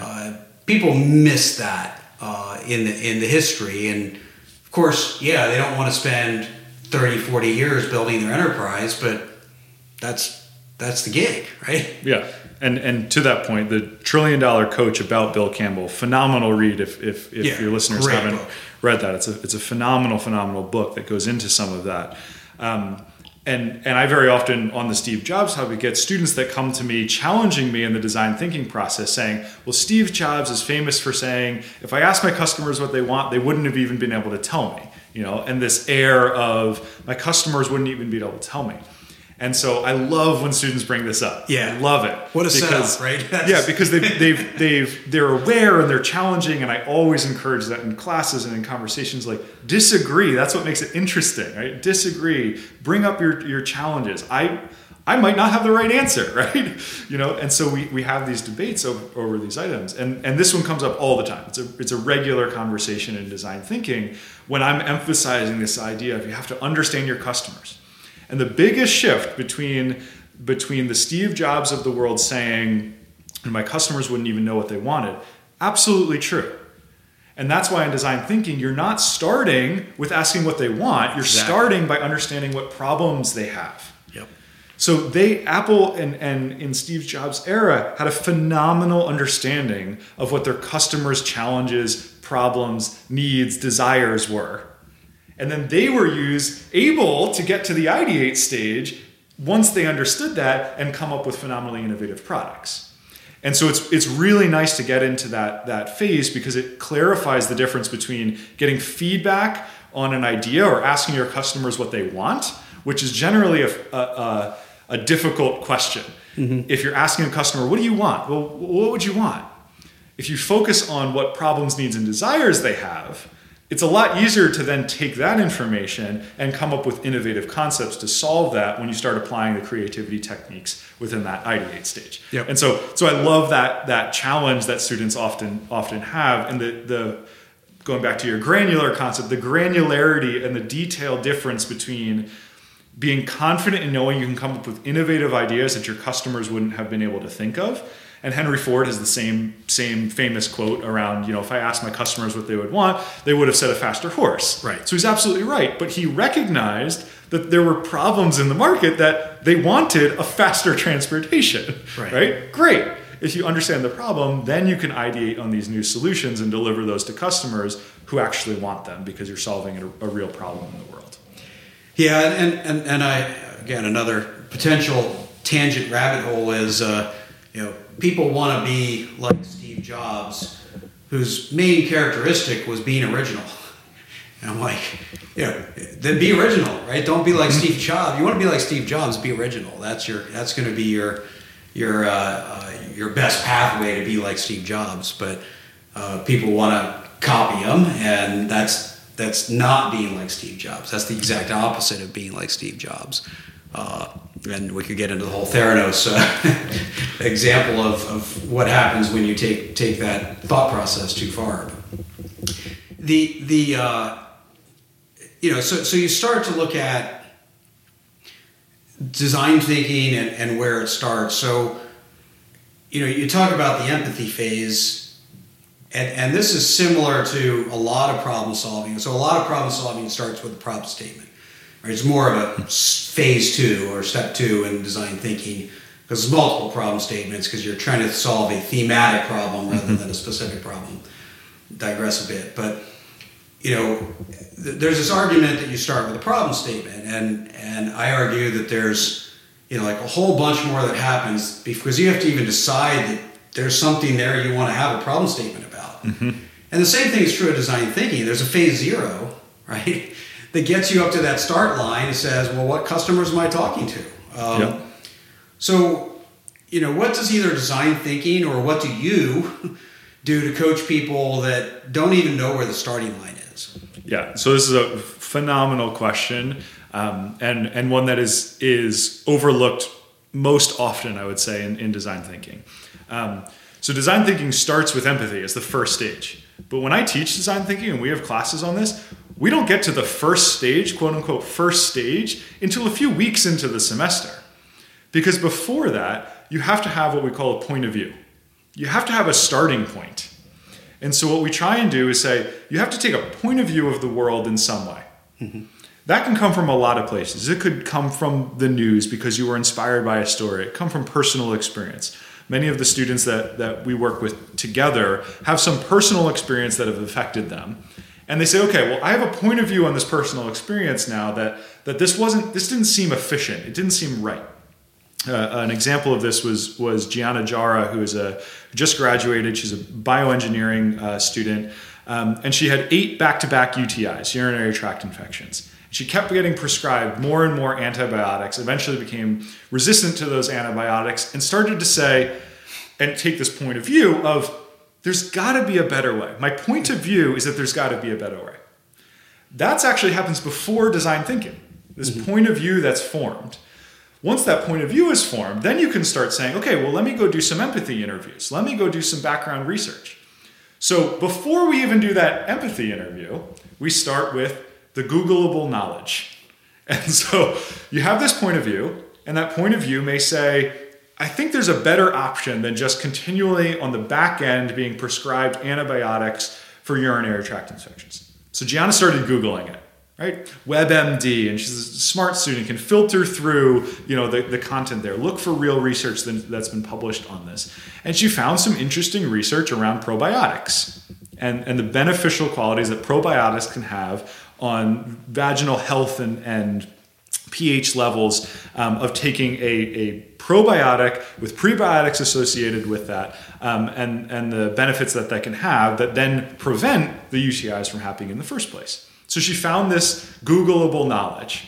uh, people miss that uh, in the in the history, and of course, yeah, they don't want to spend 30, 40 years building their enterprise, but that's that's the gig, right? Yeah. And, and to that point, the Trillion Dollar Coach about Bill Campbell, phenomenal read if, if, if yeah, your listeners haven't book. read that. It's a, it's a phenomenal, phenomenal book that goes into some of that. Um, and and I very often on the Steve Jobs Hub get students that come to me challenging me in the design thinking process, saying, "Well, Steve Jobs is famous for saying if I ask my customers what they want, they wouldn't have even been able to tell me." You know, and this air of my customers wouldn't even be able to tell me. And so I love when students bring this up. Yeah. I love it. What a because, setup, right? That's- yeah, because they've, they've, they've, they're aware and they're challenging. And I always encourage that in classes and in conversations like disagree. That's what makes it interesting, right? Disagree. Bring up your, your challenges. I, I might not have the right answer, right? You know, and so we, we have these debates over, over these items. And, and this one comes up all the time. It's a, it's a regular conversation in design thinking when I'm emphasizing this idea of you have to understand your customers. And the biggest shift between, between the Steve Jobs of the world saying, and my customers wouldn't even know what they wanted, absolutely true. And that's why in design thinking, you're not starting with asking what they want, you're Exactly. starting by understanding what problems they have. Yep. So they Apple and, and in Steve Jobs' era had a phenomenal understanding of what their customers' challenges, problems, needs, desires were. And then they were used able to get to the ideate stage once they understood that and come up with phenomenally innovative products. And so it's it's really nice to get into that that phase because it clarifies the difference between getting feedback on an idea or asking your customers what they want, which is generally a, a, a, a difficult question. Mm-hmm. If you're asking a customer, "What do you want?" Well, what would you want? If you focus on what problems, needs, and desires they have, it's a lot easier to then take that information and come up with innovative concepts to solve that when you start applying the creativity techniques within that ideate stage. Yep. And so so I love that that challenge that students often often have and the the going back to your granular concept, the granularity and the detail difference between being confident in knowing you can come up with innovative ideas that your customers wouldn't have been able to think of. And Henry Ford has the same same famous quote around, you know, if I asked my customers what they would want, they would have said a faster horse. Right. So he's absolutely right. But he recognized that there were problems in the market that they wanted a faster transportation. Right. right? Great. If you understand the problem, then you can ideate on these new solutions and deliver those to customers who actually want them because you're solving a, a real problem in the world. Yeah, and, and, and I, again, another potential tangent rabbit hole is, uh, you know, people want to be like Steve Jobs, whose main characteristic was being original. And I'm like, know, then be original, right? Don't be like Steve Jobs. You want to be like Steve Jobs, be original. That's your, that's going to be your, your, uh, uh, your best pathway to be like Steve Jobs. But uh, people want to copy him, and that's that's not being like Steve Jobs. That's the exact opposite of being like Steve Jobs. Uh, and we could get into the whole Theranos uh, example of, of what happens when you take take that thought process too far. The the uh, you know so so you start to look at design thinking and, and where it starts. So you know you talk about the empathy phase and, and this is similar to a lot of problem solving. So a lot of problem solving starts with a problem statement. Right? It's more of a phase two or step two in design thinking because it's multiple problem statements because you're trying to solve a thematic problem rather than a specific problem. Digress a bit, but you know, th- there's this argument that you start with a problem statement, and and I argue that there's you know like a whole bunch more that happens because you have to even decide that there's something there you want to have a problem statement about. Mm-hmm. And the same thing is true of design thinking. There's a phase zero, right, that gets you up to that start line and says, well, what customers am I talking to? Um, Yeah. So, you know, what does either design thinking or what do you do to coach people that don't even know where the starting line is? Yeah, so this is a phenomenal question, um, and and one that is is overlooked most often, I would say, in, in design thinking. Um, so design thinking starts with empathy as the first stage. But when I teach design thinking and we have classes on this, we don't get to the first stage, quote unquote, first stage, until a few weeks into the semester. Because before that, you have to have what we call a point of view. You have to have a starting point. And so, what we try and do is say, you have to take a point of view of the world in some way. Mm-hmm. That can come from a lot of places. It could come from the news because you were inspired by a story, it come from personal experience. Many of the students that, that we work with together have some personal experience that have affected them. And they say, okay, well, I have a point of view on this personal experience now that, that this wasn't, this didn't seem efficient. It didn't seem right. Uh, an example of this was was Gianna Jara, who is a just graduated. She's a bioengineering uh, student, um, and she had eight back-to-back UTIs, urinary tract infections. She kept getting prescribed more and more antibiotics, eventually became resistant to those antibiotics, and started to say, and take this point of view of there's got to be a better way. My point of view is that there's got to be a better way. That actually happens before design thinking. This mm-hmm. point of view that's formed. Once that point of view is formed, then you can start saying, okay, well, let me go do some empathy interviews. Let me go do some background research. So before we even do that empathy interview, we start with the Googleable knowledge. And so you have this point of view, and that point of view may say, I think there's a better option than just continually on the back end being prescribed antibiotics for urinary tract infections. So Gianna started Googling it, right? WebMD, and she's a smart student, can filter through, you know, the, the content there, look for real research that's been published on this. And she found some interesting research around probiotics and, and the beneficial qualities that probiotics can have on vaginal health and, and pH levels um, of taking a, a, probiotic with prebiotics associated with that um, and, and the benefits that that can have that then prevent the UTIs from happening in the first place. So she found this Googleable knowledge.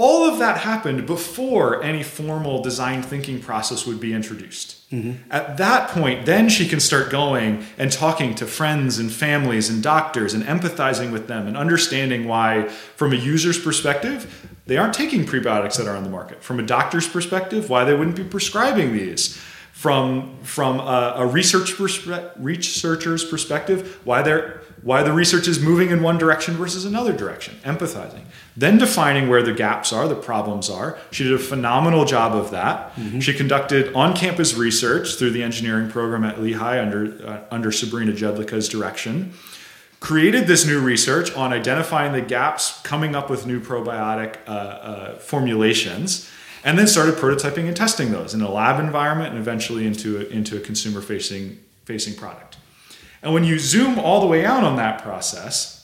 All of that happened before any formal design thinking process would be introduced. Mm-hmm. At that point, then she can start going and talking to friends and families and doctors and empathizing with them and understanding why, from a user's perspective, they aren't taking prebiotics that are on the market. From a doctor's perspective, why they wouldn't be prescribing these. From, from a, a research perspe- researcher's perspective, why they're why the research is moving in one direction versus another direction, empathizing. Then defining where the gaps are, the problems are. She did a phenomenal job of that. Mm-hmm. She conducted on campus research through the engineering program at Lehigh under, uh, under Sabrina Jedlicka's direction. Created this new research on identifying the gaps, coming up with new probiotic uh, uh, formulations, and then started prototyping and testing those in a lab environment and eventually into a, into a consumer facing, facing product. And when you zoom all the way out on that process,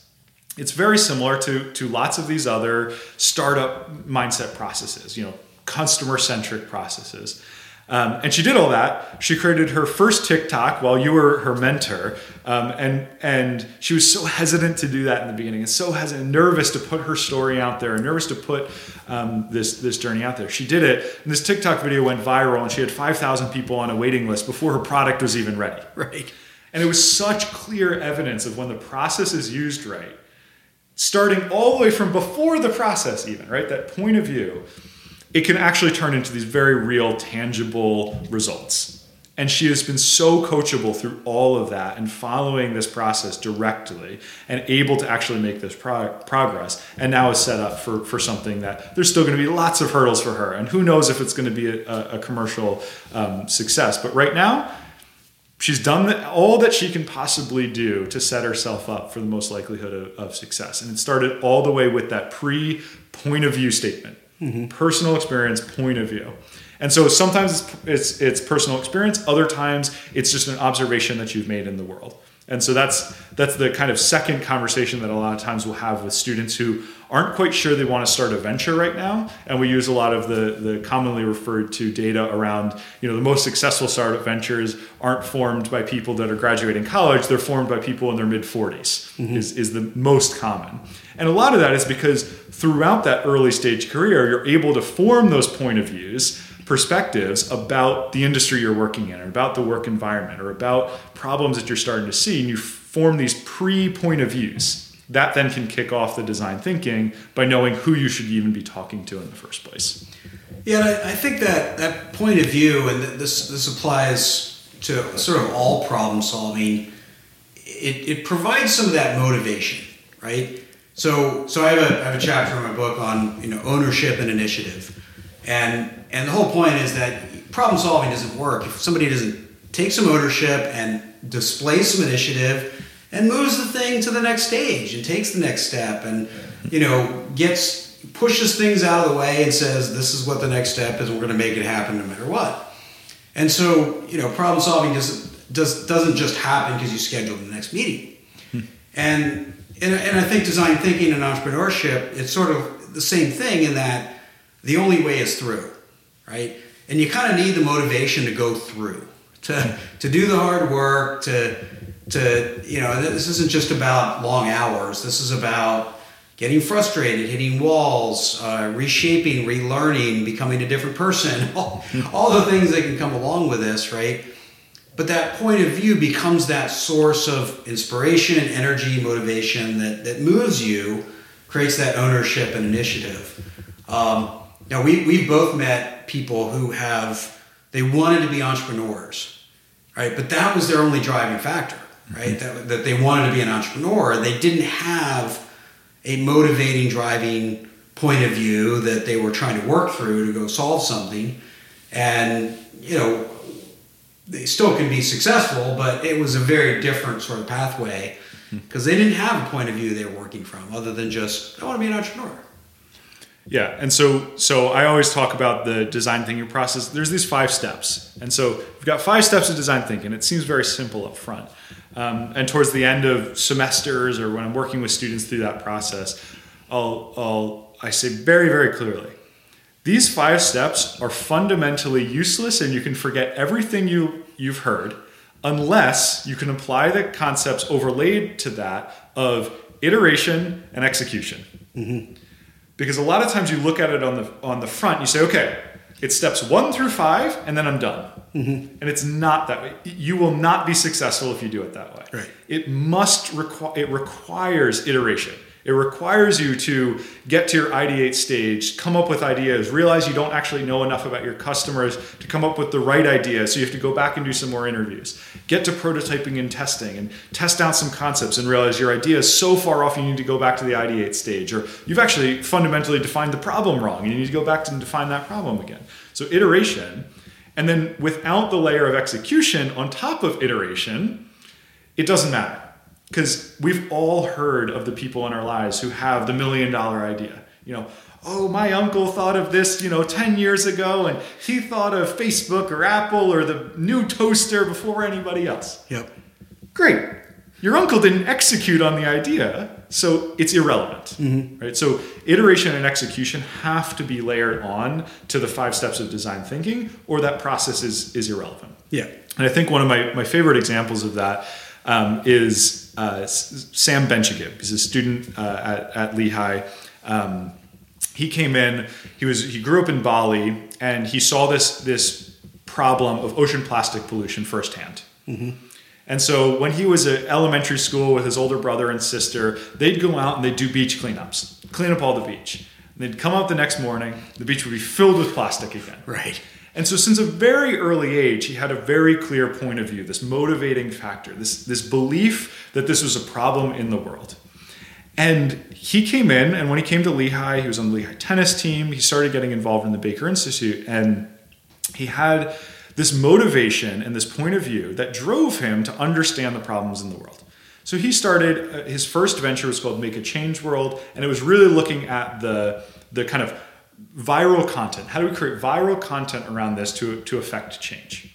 it's very similar to, to lots of these other startup mindset processes, you know, customer centric processes. Um, and she did all that. She created her first TikTok while you were her mentor, um, and and she was so hesitant to do that in the beginning, and so hesitant, nervous to put her story out there, and nervous to put um, this this journey out there. She did it, and this TikTok video went viral, and she had five thousand people on a waiting list before her product was even ready. Right. And it was such clear evidence of when the process is used right, starting all the way from before the process, even, right? That point of view, it can actually turn into these very real, tangible results. And she has been so coachable through all of that and following this process directly and able to actually make this pro- progress. And now is set up for, for something that there's still going to be lots of hurdles for her. And who knows if it's going to be a, a commercial um, success. But right now, she's done the, all that she can possibly do to set herself up for the most likelihood of, of success. And it started all the way with that pre point of view statement, mm-hmm. personal experience, point of view. And so sometimes it's, it's, it's personal experience, other times it's just an observation that you've made in the world. And so that's that's the kind of second conversation that a lot of times we'll have with students who aren't quite sure they want to start a venture right now. And we use a lot of the, the commonly referred to data around, you know, the most successful startup ventures aren't formed by people that are graduating college, they're formed by people in their mid 40s, mm-hmm. is, is the most common. And a lot of that is because throughout that early stage career, you're able to form those point of views perspectives about the industry you're working in or about the work environment or about problems that you're starting to see and you form these pre-point of views that then can kick off the design thinking by knowing who you should even be talking to in the first place. Yeah i think that that point of view and this this applies to sort of all problem solving it, it provides some of that motivation right? So so I have a I have a chapter in my book on you know ownership and initiative. And and the whole point is that problem solving doesn't work if somebody doesn't take some ownership and display some initiative and moves the thing to the next stage and takes the next step and you know gets pushes things out of the way and says this is what the next step is we're going to make it happen no matter what and so you know problem solving doesn't does, doesn't just happen because you schedule the next meeting hmm. and, and and i think design thinking and entrepreneurship it's sort of the same thing in that the only way is through, right? And you kind of need the motivation to go through, to, to do the hard work, to, to, you know, this isn't just about long hours. This is about, getting frustrated, hitting walls, uh, reshaping, relearning, becoming a different person, all, all the things that can come along with this, right? But that point of view becomes that source of inspiration, energy, motivation that, that moves you, creates that ownership and initiative. Um, now, we, we've both met people who have, they wanted to be entrepreneurs, right? But that was their only driving factor, right? That, that they wanted to be an entrepreneur. They didn't have a motivating, driving point of view that they were trying to work through to go solve something. And, you know, they still can be successful, but it was a very different sort of pathway hmm. because they didn't have a point of view they were working from other than just, I want to be an entrepreneur. Yeah, and so so I always talk about the design thinking process. There's these five steps, and so we've got five steps of design thinking. It seems very simple up front, um, and towards the end of semesters or when I'm working with students through that process, I'll, I'll I say very very clearly, these five steps are fundamentally useless, and you can forget everything you you've heard, unless you can apply the concepts overlaid to that of iteration and execution. Mm-hmm because a lot of times you look at it on the on the front you say okay it's steps one through five and then i'm done mm-hmm. and it's not that way you will not be successful if you do it that way right. it must require it requires iteration it requires you to get to your ideate stage, come up with ideas, realize you don't actually know enough about your customers to come up with the right idea. So you have to go back and do some more interviews. Get to prototyping and testing and test out some concepts and realize your idea is so far off you need to go back to the ideate stage. Or you've actually fundamentally defined the problem wrong and you need to go back and define that problem again. So iteration. And then without the layer of execution on top of iteration, it doesn't matter because we've all heard of the people in our lives who have the million dollar idea. You know, oh, my uncle thought of this, you know, 10 years ago, and he thought of Facebook or Apple or the new toaster before anybody else. Yep. Great. Your uncle didn't execute on the idea, so it's irrelevant. Mm-hmm. Right? So iteration and execution have to be layered on to the five steps of design thinking, or that process is, is irrelevant. Yeah. And I think one of my, my favorite examples of that um, is uh, Sam Bencheghib. He's a student uh, at, at Lehigh. Um, he came in. He was he grew up in Bali, and he saw this this problem of ocean plastic pollution firsthand. Mm-hmm. And so when he was at elementary school with his older brother and sister, they'd go out and they'd do beach cleanups, clean up all the beach. And they'd come out the next morning, the beach would be filled with plastic again. Right. And so, since a very early age, he had a very clear point of view, this motivating factor, this, this belief that this was a problem in the world. And he came in, and when he came to Lehigh, he was on the Lehigh tennis team. He started getting involved in the Baker Institute, and he had this motivation and this point of view that drove him to understand the problems in the world. So he started uh, his first venture was called Make a Change World, and it was really looking at the the kind of viral content. How do we create viral content around this to, to affect change?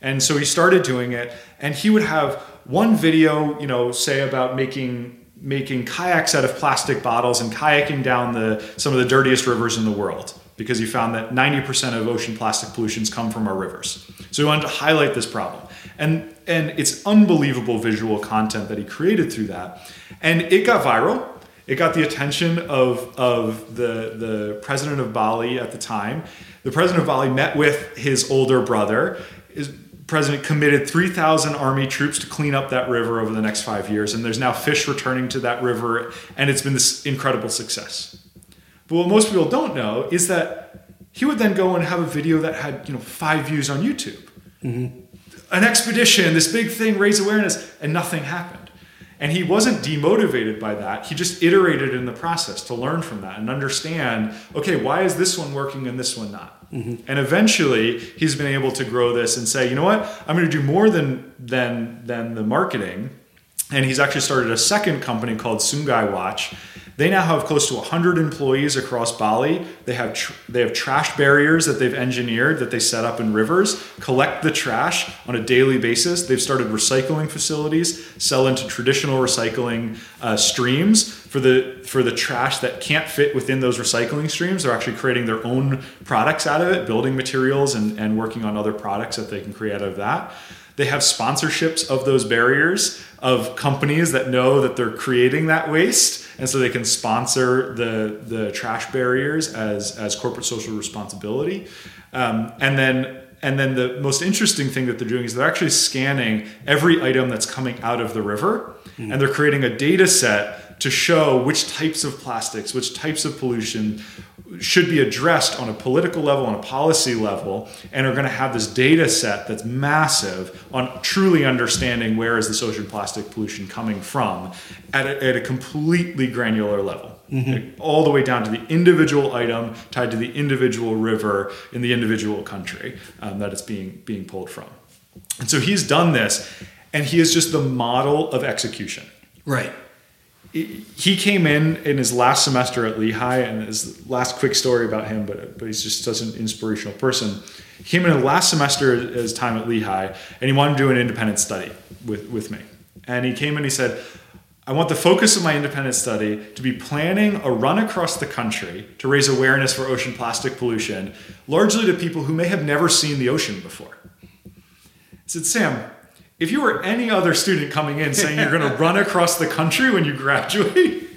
And so he started doing it, and he would have one video, you know, say about making making kayaks out of plastic bottles and kayaking down the some of the dirtiest rivers in the world because he found that 90% of ocean plastic pollutions come from our rivers. So he wanted to highlight this problem. And and it's unbelievable visual content that he created through that. And it got viral it got the attention of, of the, the president of Bali at the time. The president of Bali met with his older brother. His president committed 3,000 army troops to clean up that river over the next five years, and there's now fish returning to that river, and it's been this incredible success. But what most people don't know is that he would then go and have a video that had you know five views on YouTube. Mm-hmm. An expedition, this big thing, raise awareness, and nothing happened. And he wasn't demotivated by that. He just iterated in the process to learn from that and understand okay, why is this one working and this one not? Mm-hmm. And eventually, he's been able to grow this and say, you know what, I'm going to do more than, than, than the marketing. And he's actually started a second company called Sungai Watch they now have close to 100 employees across Bali. They have tr- they have trash barriers that they've engineered that they set up in rivers, collect the trash on a daily basis. They've started recycling facilities, sell into traditional recycling uh, streams for the for the trash that can't fit within those recycling streams. They're actually creating their own products out of it, building materials and, and working on other products that they can create out of that. They have sponsorships of those barriers of companies that know that they're creating that waste and so they can sponsor the the trash barriers as as corporate social responsibility, um, and then. And then the most interesting thing that they're doing is they're actually scanning every item that's coming out of the river, and they're creating a data set to show which types of plastics, which types of pollution should be addressed on a political level, on a policy level, and are going to have this data set that's massive on truly understanding where is this ocean plastic pollution coming from at a, at a completely granular level. Like, all the way down to the individual item tied to the individual river in the individual country um, that it's being being pulled from. And so he's done this, and he is just the model of execution Right. He came in in his last semester at Lehigh, and his last quick story about him, but but he's just such an inspirational person. He came in the last semester his time at Lehigh, and he wanted to do an independent study with with me. And he came in, he said, "I want the focus of my independent study to be planning a run across the country to raise awareness for ocean plastic pollution, largely to people who may have never seen the ocean before." I said, Sam, if you were any other student coming in saying you're going to run across the country when you graduate,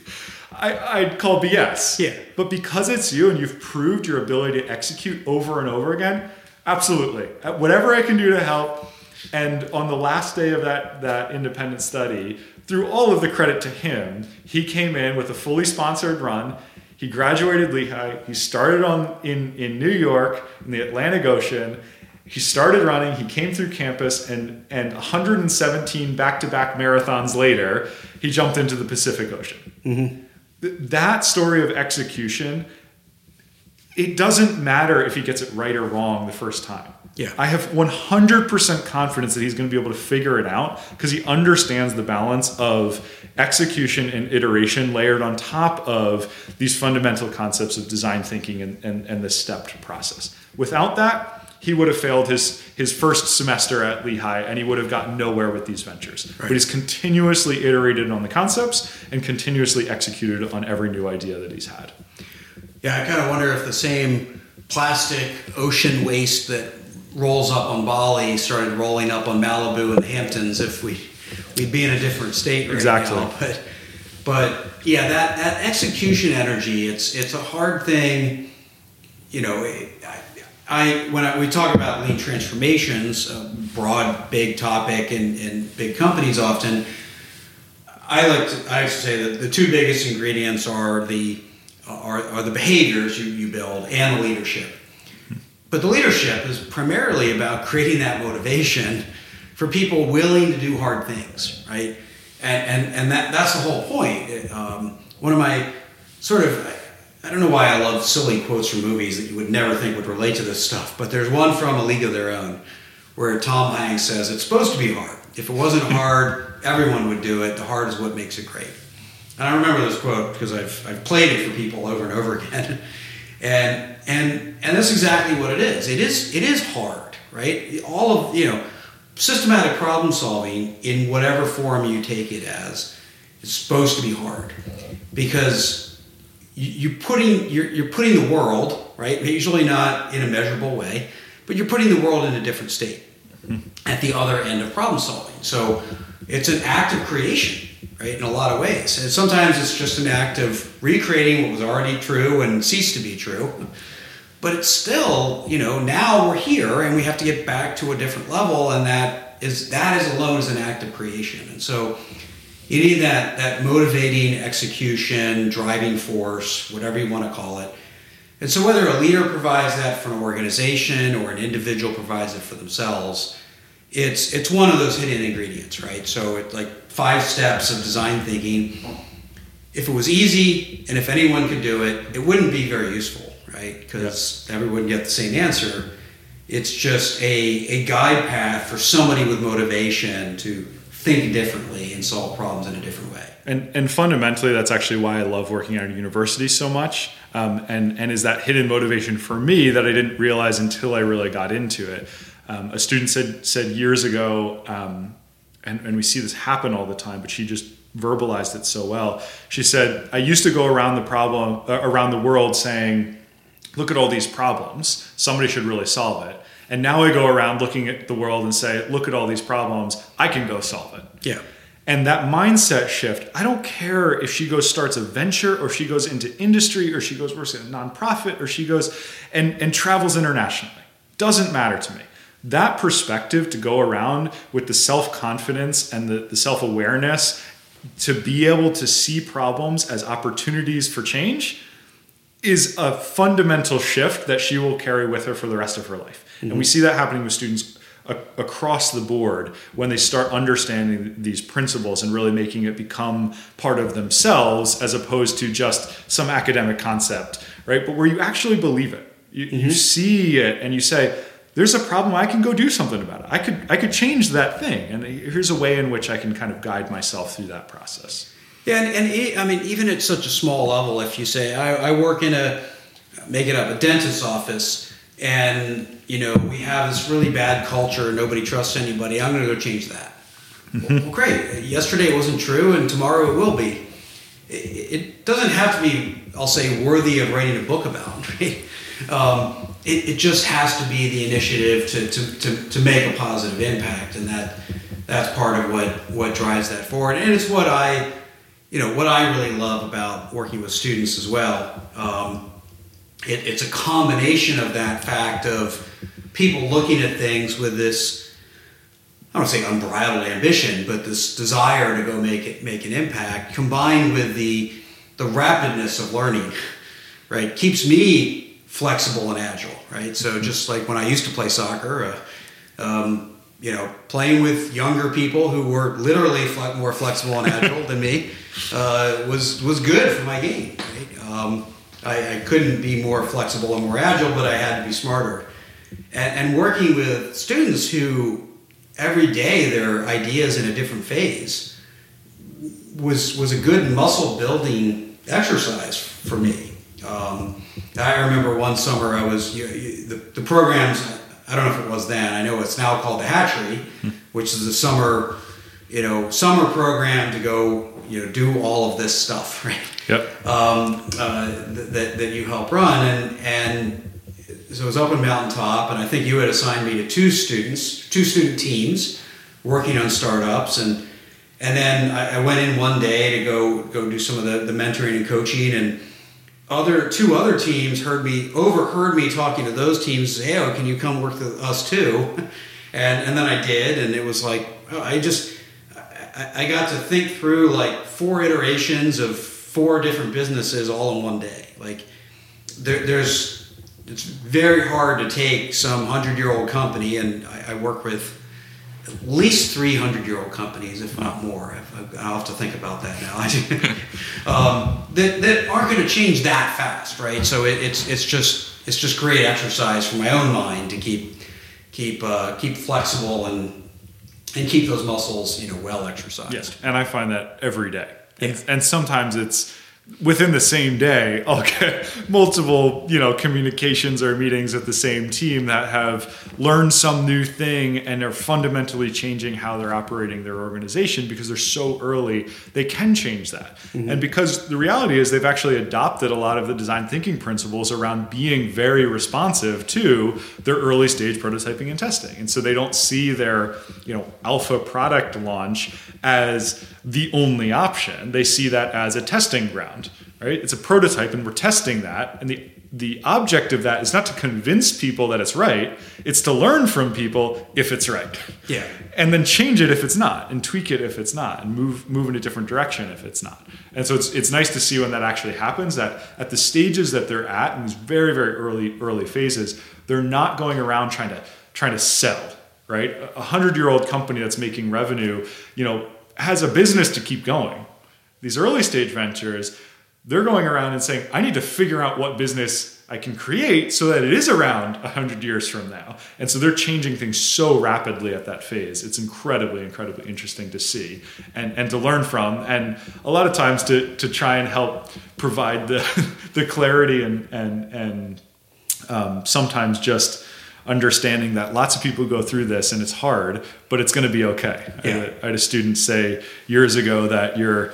I, I'd call BS. Yeah. But because it's you and you've proved your ability to execute over and over again, absolutely. Uh, Whatever I can do to help. And on the last day of that, that independent study, through all of the credit to him, he came in with a fully sponsored run. He graduated Lehigh. He started on in, in New York in the Atlantic Ocean. He started running. He came through campus, and and 117 back-to-back marathons later, he jumped into the Pacific Ocean. Mm-hmm. Th- That story of execution, it doesn't matter if he gets it right or wrong the first time. Yeah. I have 100% confidence that he's going to be able to figure it out because he understands the balance of execution and iteration layered on top of these fundamental concepts of design thinking and, and, and this stepped process. Without that, he would have failed his, his first semester at Lehigh and he would have gotten nowhere with these ventures. But he's continuously iterated on the concepts and continuously executed on every new idea that he's had. Yeah, I kind of wonder if the same plastic ocean waste that rolls up on Bali started rolling up on Malibu and the Hamptons, if we we'd be in a different state right Exactly. now. But but yeah, that that execution energy, it's it's a hard thing. You know, I, I when I, we talk about lean transformations, a broad, big topic in, in big companies often. I like to, I like to say that the two biggest ingredients are the are, are the behaviors you, you build and the leadership. But the leadership is primarily about creating that motivation for people willing to do hard things, right? And and, and that that's the whole point. Um, one of my sort of I don't know why I love silly quotes from movies that you would never think would relate to this stuff, but there's one from A League of Their Own where Tom Hanks says it's supposed to be hard. If it wasn't hard, everyone would do it. The hard is what makes it great. And I remember this quote because I've, I've played it for people over and over again. And and and that's exactly what it is. It is it is hard, right? All of you know, systematic problem solving in whatever form you take it as is supposed to be hard because you, you're putting you're, you're putting the world right usually not in a measurable way but you're putting the world in a different state mm-hmm. at the other end of problem solving. So it's an act of creation right in a lot of ways. And sometimes it's just an act of recreating what was already true and ceased to be true. But it's still you know now we're here and we have to get back to a different level and that is that is alone is an act of creation. And so you need that that motivating execution driving force whatever you want to call it. And so whether a leader provides that for an organization or an individual provides it for themselves it's it's one of those hidden ingredients right? So it's like five steps of design thinking. If it was easy and if anyone could do it it wouldn't be very useful right? Because everyone would get the same answer. It's just a, a guide path for somebody with motivation to think differently and solve problems in a different way And, and fundamentally, that's actually why I love working at a university so much. Um, and, and is that hidden motivation for me that I didn't realize until I really got into it. Um, a student said, said years ago, um, and, and we see this happen all the time, but she just verbalized it so well. She said, I used to go around the problem, uh, around the world saying, look at all these problems. Somebody should really solve it. And now I go around looking at the world and say, look at all these problems. I can go solve it. yeah And that mindset shift, I don't care if she goes starts a venture or she goes into industry or she goes works in a nonprofit or she goes and, and travels internationally. Doesn't matter to me. That perspective to go around with the self-confidence and the, the self-awareness to be able to see problems as opportunities for change is a fundamental shift that she will carry with her for the rest of her life. Mm-hmm. And we see that happening with students across the board when they start understanding these principles and really making it become part of themselves as opposed to just some academic concept, right? But where you actually believe it, you, mm-hmm. you see it and you say, there's a problem i can go do something about it i could i could change that thing and here's a way in which i can kind of guide myself through that process yeah and, and i mean even at such a small level if you say I, I work in a make it up a dentist's office and you know we have this really bad culture nobody trusts anybody. I'm going to go change that. Mm-hmm. well, great. Yesterday it wasn't true and tomorrow it will be. It, it, doesn't have to be i'll say worthy of writing a book about right? Um, it, it, just has to be the initiative to, to, to, to make a positive impact and that that's part of what what drives that forward. And it's what i you know what i really love about working with students as well. Um, it, it's a combination of that fact of people looking at things with this I don't want to say unbridled ambition, but this desire to go make it make an impact, combined with the the rapidness of learning, right, keeps me flexible and agile, right. So just like when I used to play soccer, uh, um, you know, playing with younger people who were literally more flexible and agile than me uh, was was good for my game. Right? Um, I, I, couldn't be more flexible and more agile, but I had to be smarter. And, and working with students who every day their ideas in a different phase was was a good muscle building exercise for me. Um, I remember one summer I was you, you, the, the programs. I don't know if it was then. I know it's now called the Hatchery, hmm. which is a summer, you know, summer program to go, you know, do all of this stuff, right? Yep. Um, uh, that, that you help run. And, and so it was up in Mountaintop, and I think you had assigned me to two students, two student teams working on startups. And, and then I, I went in one day to go, go do some of the, the mentoring and coaching. And other two other teams heard me, overheard me talking to those teams, hey, oh, can you come work with us too? And, and then I did, and it was like, I just, I, I got to think through like four iterations of four different businesses all in one day. Like there, there's, it's very hard to take some hundred year old company, and I, I, work with at least 300 year old companies, if not more. I'll have to think about that now. um, that, that aren't going to change that fast, right? So it, it's, it's just, it's just great exercise for my own mind to keep, keep, uh, keep flexible and, and keep those muscles, you know, well exercised. Yes, and I find that every day. And, and sometimes it's within the same day i'll get multiple you know communications or meetings with the same team that have learned some new thing and are fundamentally changing how they're operating their organization because they're so early they can change that mm-hmm. and because the reality is they've actually adopted a lot of the design thinking principles around being very responsive to their early stage prototyping and testing and so they don't see their you know alpha product launch as the only option. They see that as a testing ground, right? It's a prototype and we're testing that. And the, the object of that is not to convince people that it's right, it's to learn from people if it's right. Yeah. And then change it if it's not, and tweak it if it's not, and move move in a different direction if it's not. And so it's it's nice to see when that actually happens, that at the stages that they're at in these very, very early, early phases, they're not going around trying to trying to sell right? A hundred year old company that's making revenue, you know, has a business to keep going. These early stage ventures, they're going around and saying, I need to figure out what business I can create so that it is around 100 years from now. And so they're changing things so rapidly at that phase. It's incredibly, incredibly interesting to see and, and to learn from. And a lot of times to, to try and help provide the, the clarity and, and, and um, sometimes just understanding that lots of people go through this and it's hard, but it's going to be okay. Yeah. I, had, I had a student say years ago that your,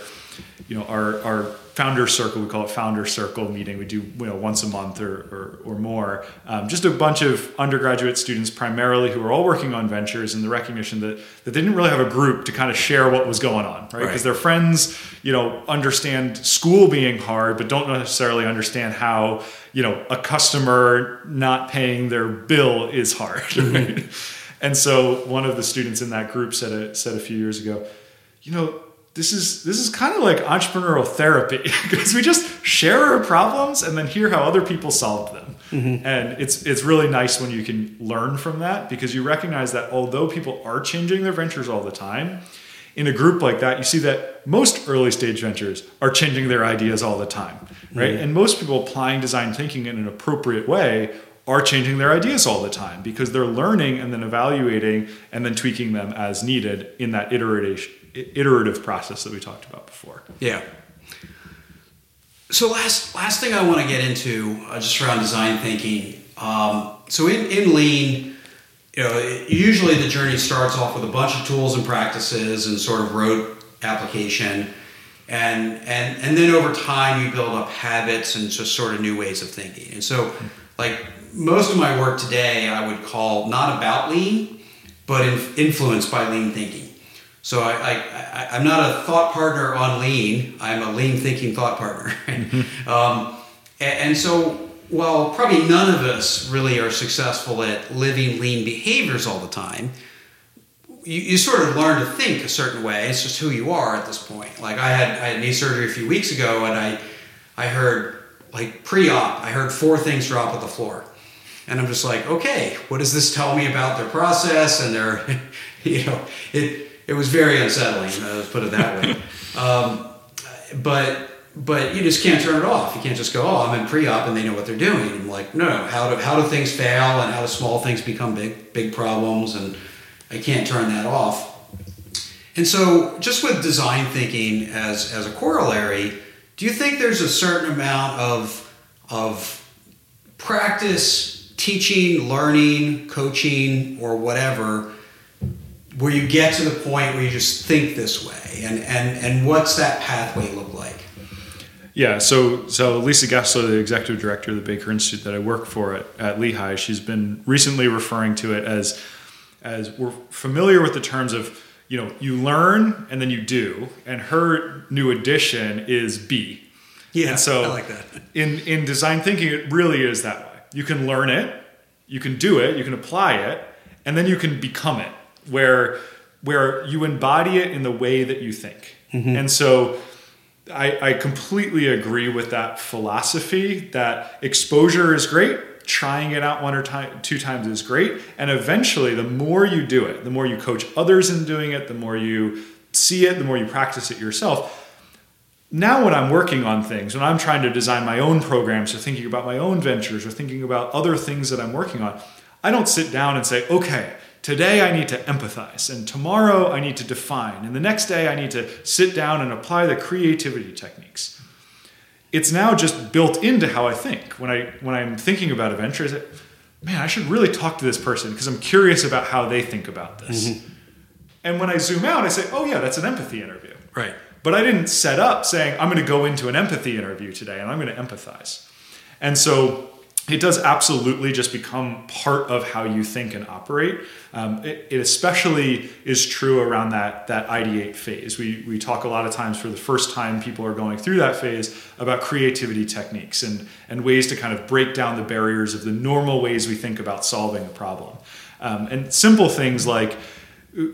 you know, our, our founder circle. We call it founder circle meeting. We do you know once a month or or, or more. Um, just a bunch of undergraduate students, primarily who are all working on ventures, and the recognition that that they didn't really have a group to kind of share what was going on, right? Because Right. their friends, you know, understand school being hard, but don't necessarily understand how you know a customer not paying their bill is hard. Right? and so one of the students in that group said a, said a few years ago, you know this is this is kind of like entrepreneurial therapy because we just share our problems and then hear how other people solved them. Mm-hmm. And it's it's really nice when you can learn from that because you recognize that although people are changing their ventures all the time in a group like that you see that most early stage ventures are changing their ideas all the time right? And most people applying design thinking in an appropriate way are changing their ideas all the time because they're learning and then evaluating and then tweaking them as needed in that iterative iterative process that we talked about before. Yeah. So last last thing I want to get into uh, just around design thinking. Um, so in, in Lean, you know, usually the journey starts off with a bunch of tools and practices and sort of rote application, and and and then over time you build up habits and just sort of new ways of thinking. And so, like most of my work today, I would call not about Lean, but in, influenced by Lean thinking. So I, I, I, I'm not a thought partner on lean. I'm a lean thinking thought partner. um, and, and so while probably none of us really are successful at living lean behaviors all the time, you, you sort of learn to think a certain way. It's just who you are at this point. Like I had, I had knee surgery a few weeks ago and I, I heard like pre-op, I heard four things drop at the floor. And I'm just like, okay, what does this tell me about their process and their, you know, it, it was very unsettling. uh, Let's put it that way. Um, but but you just can't turn it off. You can't just go, oh, I'm in pre-op and they know what they're doing. I'm like, no, no. How do how do things fail and how do small things become big big problems? And I can't turn that off. And so, just with design thinking as as a corollary, do you think there's a certain amount of of practice, teaching, learning, coaching, or whatever? Where you get to the point where you just think this way and and and what's that pathway look like Yeah, so so Lisa Getzler, the executive director of the Baker Institute that I work for at, at Lehigh, she's been recently referring to it as as we're familiar with the terms of you know you learn and then you do, and her new addition is be. yeah And so i like that in in design thinking, it really is that way. You can learn it, you can do it, you can apply it, and then you can become it, where where you embody it in the way that you think. Mm-hmm. And so I, I completely agree with that philosophy that exposure is great, trying it out one or ti- two times is great, and eventually the more you do it, the more you coach others in doing it, the more you see it, the more you practice it yourself now when i'm working on things when i'm trying to design my own programs or thinking about my own ventures or thinking about other things that i'm working on i don't sit down and say okay today i need to empathize and tomorrow i need to define and the next day i need to sit down and apply the creativity techniques. It's now just built into how i think. When i when i'm thinking about a venture I man i should really talk to this person because i'm curious about how they think about this. Mm-hmm. And when i zoom out i say oh yeah that's an empathy interview. Right. But I didn't set up saying, I'm going to go into an empathy interview today and I'm going to empathize. And so it does absolutely just become part of how you think and operate. Um, it, it especially is true around that, that ideate phase. We, we talk a lot of times for the first time people are going through that phase about creativity techniques and, and ways to kind of break down the barriers of the normal ways we think about solving a problem. Um, and simple things like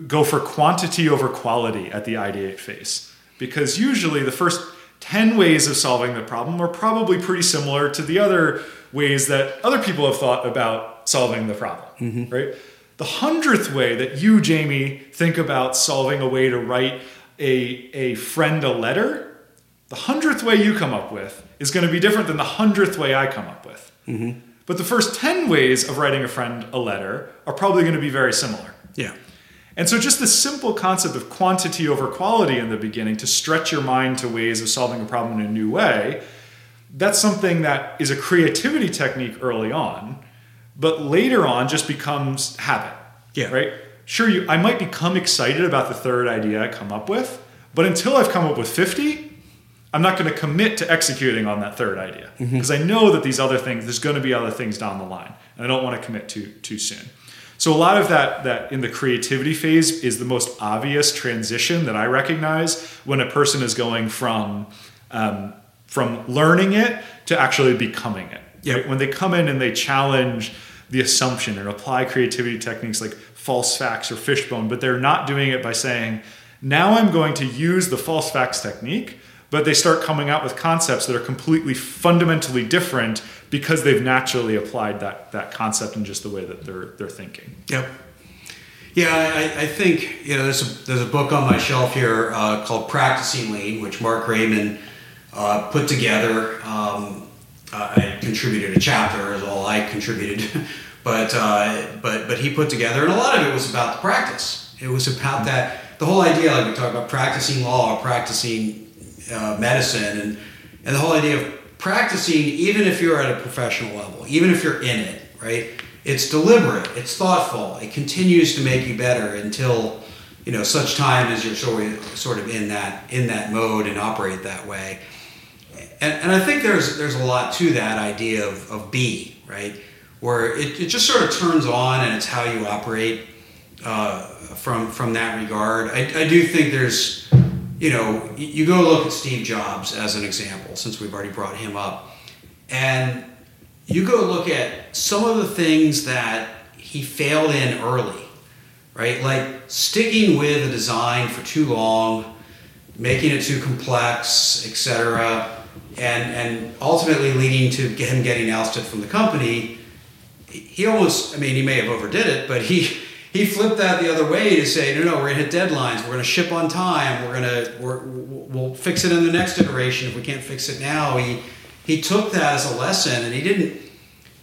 go for quantity over quality at the ideate phase because usually the first 10 ways of solving the problem are probably pretty similar to the other ways that other people have thought about solving the problem, mm-hmm. right? The hundredth way that you, Jamie, think about solving a way to write a, a friend a letter, the hundredth way you come up with is going to be different than the hundredth way I come up with. Mm-hmm. But the first 10 ways of writing a friend a letter are probably going to be very similar. yeah And so, just the simple concept of quantity over quality in the beginning to stretch your mind to ways of solving a problem in a new way, that's something that is a creativity technique early on, but later on just becomes habit. Yeah. Right? Sure, you, I might become excited about the third idea I come up with, but until I've come up with 50, I'm not going to commit to executing on that third idea mm-hmm. because I know that these other things, there's going to be other things down the line, and I don't want to commit too too soon. So a lot of that that in the creativity phase is the most obvious transition that I recognize when a person is going from um, from learning it to actually becoming it. Right? When they come in and they challenge the assumption and apply creativity techniques like false facts or fishbone, but they're not doing it by saying, now I'm going to use the false facts technique, but they start coming out with concepts that are completely fundamentally different because they've naturally applied that, that concept in just the way that they're, they're thinking. Yep. Yeah, I, I think you know there's a, there's a book on my shelf here uh, called Practicing Lean, which Mark Graban uh, put together. Um, I contributed a chapter, is all I contributed, but uh, but but he put together, and a lot of it was about the practice. It was about that the whole idea, like we talk about practicing law, practicing uh, medicine, and and the whole idea of practicing, even if you're at a professional level, even if you're in it, right? It's deliberate, it's thoughtful, it continues to make you better until you know such time as you're sort of, in that in that mode and operate that way. And, and I think there's there's a lot to that idea of, of be right, where it, it just sort of turns on and it's how you operate uh, from from that regard. I, I do think there's you know you go look at Steve Jobs as an example since we've already brought him up, and you go look at some of the things that he failed in early, right? Like sticking with a design for too long, making it too complex, etc., and and ultimately leading to him getting ousted from the company. He almost, I mean, he may have overdid it, but he he flipped that the other way to say, no, no, we're gonna hit deadlines, we're gonna ship on time, we're gonna we're, we'll fix it in the next iteration if we can't fix it now. He he took that as a lesson and he didn't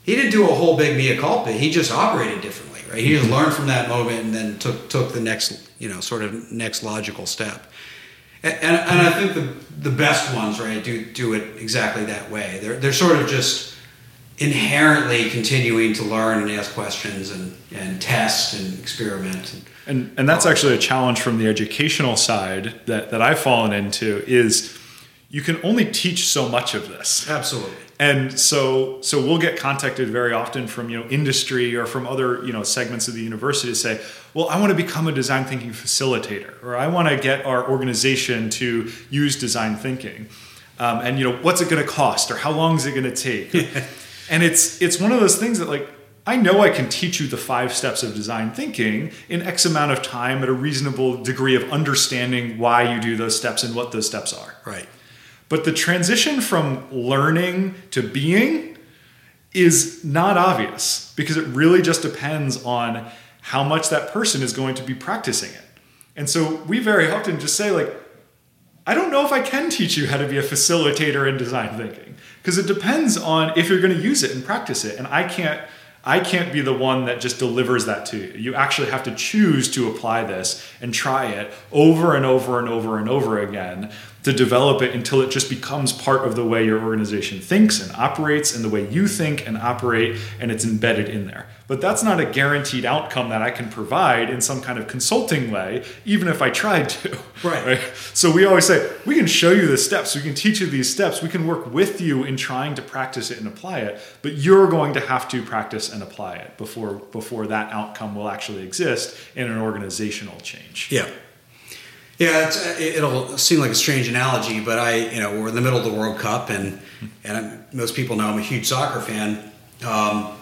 he didn't do a whole big mea culpa. He just operated differently, right? He just learned from that moment and then took took the next you know sort of next logical step. And, and, and I think the the best ones, right, do do it exactly that way. They're they're sort of just inherently continuing to learn and ask questions and, and test and experiment. And, and that's actually a challenge from the educational side that, that I've fallen into is you can only teach so much of this. Absolutely. And so so we'll get contacted very often from you know industry or from other you know segments of the university to say, well, I want to become a design thinking facilitator, or I want to get our organization to use design thinking. Um, and you know what's it going to cost or how long is it going to take and it's it's one of those things that like I know I can teach you the five steps of design thinking in X amount of time at a reasonable degree of understanding why you do those steps and what those steps are. Right. But the transition from learning to being is not obvious because it really just depends on how much that person is going to be practicing it. And so we very often just say, like, I don't know if I can teach you how to be a facilitator in design thinking because it depends on if you're going to use it and practice it. And I can't I can't be the one that just delivers that to you. You actually have to choose to apply this and try it over and over and over and over again to develop it until it just becomes part of the way your organization thinks and operates and the way you think and operate and it's embedded in there. But that's not a guaranteed outcome that I can provide in some kind of consulting way, even if I tried to. Right. right? So we always say, we can show you the steps, we can teach you these steps, we can work with you in trying to practice it and apply it, but you're going to have to practice and apply it before before that outcome will actually exist in an organizational change. Yeah. Yeah, it's, it'll seem like a strange analogy, but I, you know, we're in the middle of the World Cup, and and I'm, most people know I'm a huge soccer fan, um,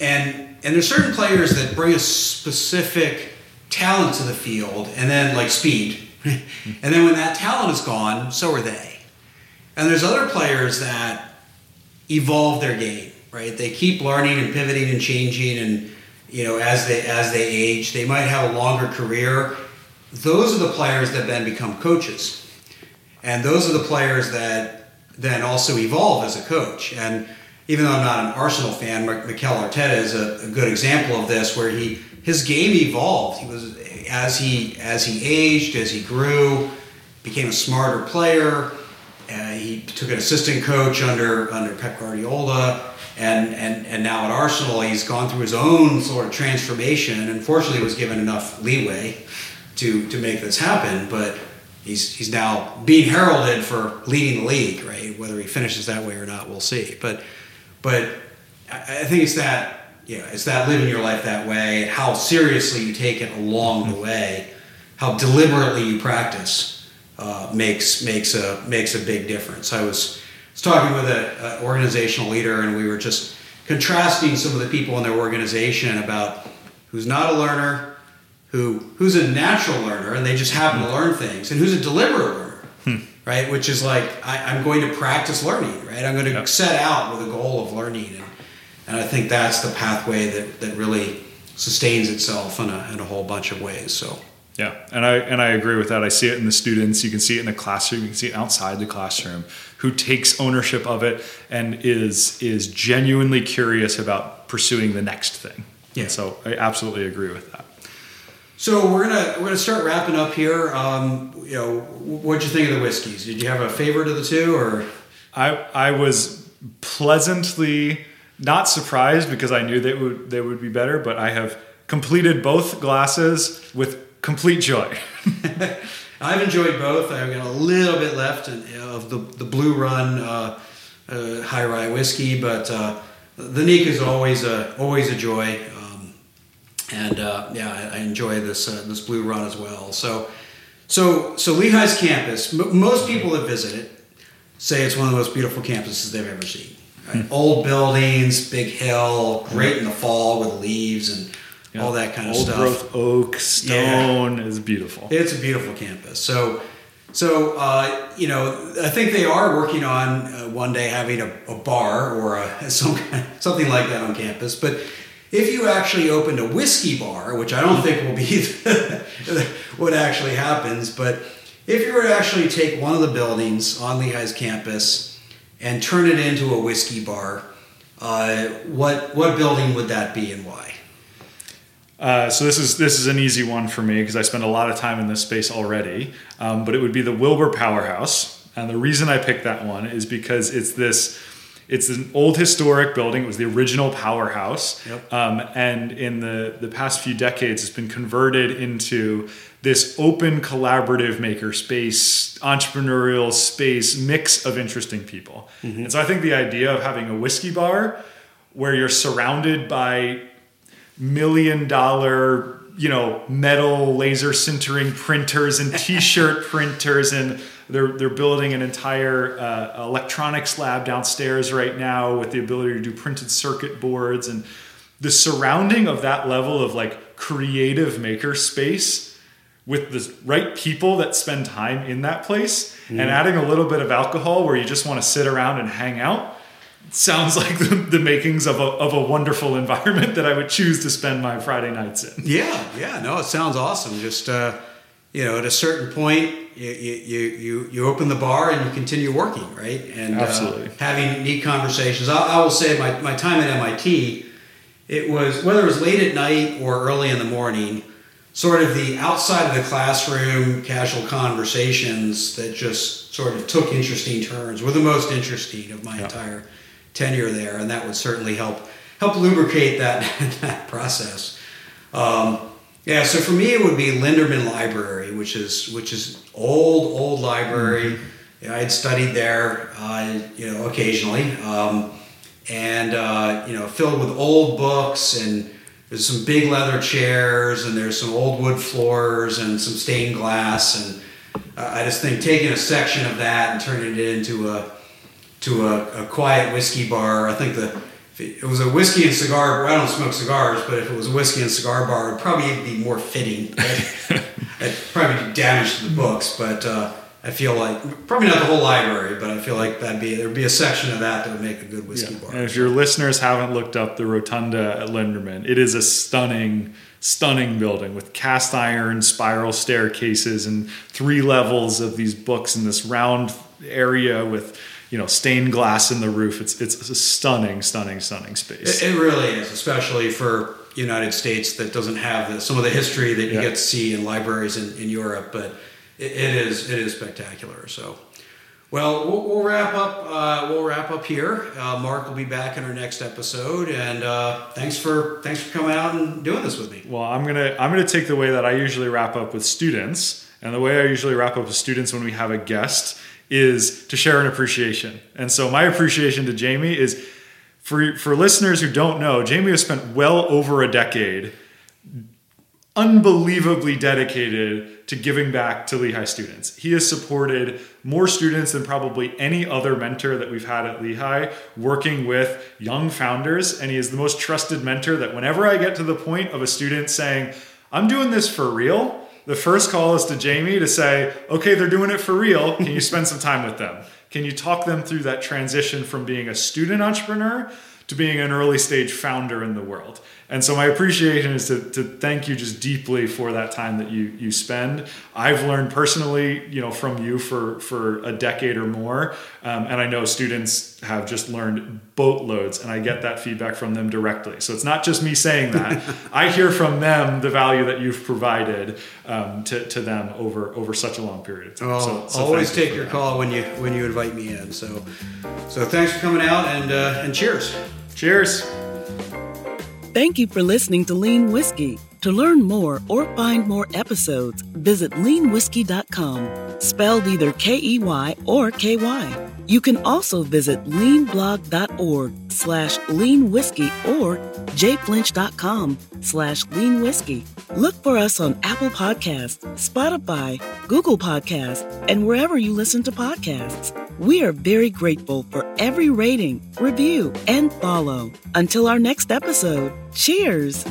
and and there's certain players that bring a specific talent to the field, and then like speed, and then when that talent is gone, so are they. And there's other players that evolve their game, right? They keep learning and pivoting and changing, and you know, as they as they age, they might have a longer career those are the players that then become coaches. And those are the players that then also evolve as a coach. And even though I'm not an Arsenal fan, Mikel Arteta is a, a, good example of this, where he his game evolved. He was as he as he aged, as he grew, became a smarter player. Uh, he took an assistant coach under under Pep Guardiola, and, and and now at Arsenal, he's gone through his own sort of transformation. And unfortunately, was given enough leeway to to make this happen. But he's he's now being heralded for leading the league, right? Whether he finishes that way or not, we'll see. But but I, I think it's that you know, it's that living your life that way, how seriously you take it along the way, how deliberately you practice uh, makes makes a makes a big difference. I was was talking with an organizational leader, and we were just contrasting some of the people in their organization about who's not a learner, who who's a natural learner, and they just happen to learn things, and who's a deliberate learner. Right? Which is like I, am going to practice learning, right? I'm going to yep. set out with a goal of learning, and, and I think that's the pathway that that really sustains itself in a, in a whole bunch of ways. So. Yeah, and I and I agree with that. I see it in the students. You can see it in the classroom. You can see it outside the classroom. Who takes ownership of it and is is genuinely curious about pursuing the next thing. Yeah. And so I absolutely agree with that. So we're gonna we're gonna start wrapping up here. Um, you know, what'd you think of the whiskeys? Did you have a favorite of the two, or? I I was pleasantly not surprised because I knew they would they would be better, but I have completed both glasses with complete joy. I've enjoyed both. I've got a little bit left of the, the Blue Run uh, uh, high rye whiskey, but uh, the Nikka is always a always a joy. And uh, yeah, I, enjoy this uh, this Blue Run as well. So so so Lehigh's campus. M- most people that visit it say it's one of the most beautiful campuses they've ever seen. Right? Hmm. Old buildings, big hill, great in the fall with leaves and yeah. all that kind of Old stuff. growth oak, stone yeah. is beautiful. It's a beautiful campus. So, so uh, you know, I think they are working on uh, one day having a, a bar or a, some kind of, something like that on campus. But if you actually opened a whiskey bar, which I don't think will be what actually happens, but if you were to actually take one of the buildings on Lehigh's campus and turn it into a whiskey bar, uh, what what building would that be and why? Uh, so this is this is an easy one for me because I spend a lot of time in this space already. Um, but it would be the Wilbur Powerhouse, and the reason I picked that one is because it's this. It's an old historic building. It was the original powerhouse, yep. um, and in the the past few decades, it's been converted into this open, collaborative maker space, entrepreneurial space, mix of interesting people. Mm-hmm. And so I think the idea of having a whiskey bar where you're surrounded by million dollar you know metal laser sintering printers and t-shirt printers and they're they're building an entire uh, electronics lab downstairs right now with the ability to do printed circuit boards and the surrounding of that level of like creative maker space with the right people that spend time in that place mm. and adding a little bit of alcohol where you just want to sit around and hang out sounds like the, the, makings of a, of a wonderful environment that I would choose to spend my Friday nights in. Yeah, yeah, no, it sounds awesome. Just, uh, you know, at a certain point, you, you, you, you open the bar and you continue working, right? And uh, Absolutely. Having neat conversations. I, I, will say my, my time at MIT, it was, whether it was late at night or early in the morning, sort of the outside of the classroom casual conversations that just sort of took interesting turns were the most interesting of my yeah. entire tenure there, and that would certainly help help lubricate that that process. Um, yeah, so for me, it would be Linderman Library, which is which is old old library. Mm-hmm. I had studied there, uh, you know, occasionally, um, and uh, you know, filled with old books and there's some big leather chairs and there's some old wood floors and some stained glass and uh, I just think taking a section of that and turning it into a to a, a quiet whiskey bar. I think the it was a whiskey and cigar. I don't smoke cigars, but if it was a whiskey and cigar bar, it'd probably be more fitting. It'd probably do damage to the books, but uh, I feel like probably not the whole library, but I feel like that'd be there'd be a section of that that would make a good whiskey yeah. bar. And if your listeners haven't looked up the rotunda at Linderman, it is a stunning, stunning building with cast iron spiral staircases and three levels of these books in this round area with you know stained glass in the roof. It's it's a stunning, stunning, stunning space. It, it really is, especially for United States that doesn't have the, some of the history that you yeah. get to see in libraries in, in Europe. But it, it is it is spectacular. So. Well, well, we'll wrap up. Uh, we'll wrap up here. Uh, Mark will be back in our next episode, and uh, thanks for thanks for coming out and doing this with me. Well, I'm gonna I'm gonna take the way that I usually wrap up with students, And the way I usually wrap up with students when we have a guest is to share an appreciation. And so my appreciation to Jamie is for, for listeners who don't know, Jamie has spent well over a decade unbelievably dedicated to giving back to Lehigh students. He has supported more students than probably any other mentor that we've had at Lehigh, working with young founders. And he is the most trusted mentor that whenever I get to the point of a student saying, I'm doing this for real, the first call is to Jamie to say, okay, they're doing it for real. Can you spend some time with them? Can you talk them through that transition from being a student entrepreneur to being an early stage founder in the world? And so my appreciation is to, to thank you just deeply for that time that you you spend. I've learned personally, you know, from you for for a decade or more, um, and I know students have just learned boatloads, and I get that feedback from them directly. So it's not just me saying that; I hear from them the value that you've provided um, to, to them over over such a long period of time. Well, so, so always take your that. call when you when you invite me in. So, so thanks for coming out and uh, and cheers. Cheers. Thank you for listening to Lean Whiskey. To learn more or find more episodes, visit leanwhiskey.com, spelled either K E Y or K Y. You can also visit leanblog.org slash leanwhiskey or jflinch.com slash leanwhiskey. Look for us on Apple Podcasts, Spotify, Google Podcasts, and wherever you listen to podcasts. We are very grateful for every rating, review, and follow. Until our next episode, cheers!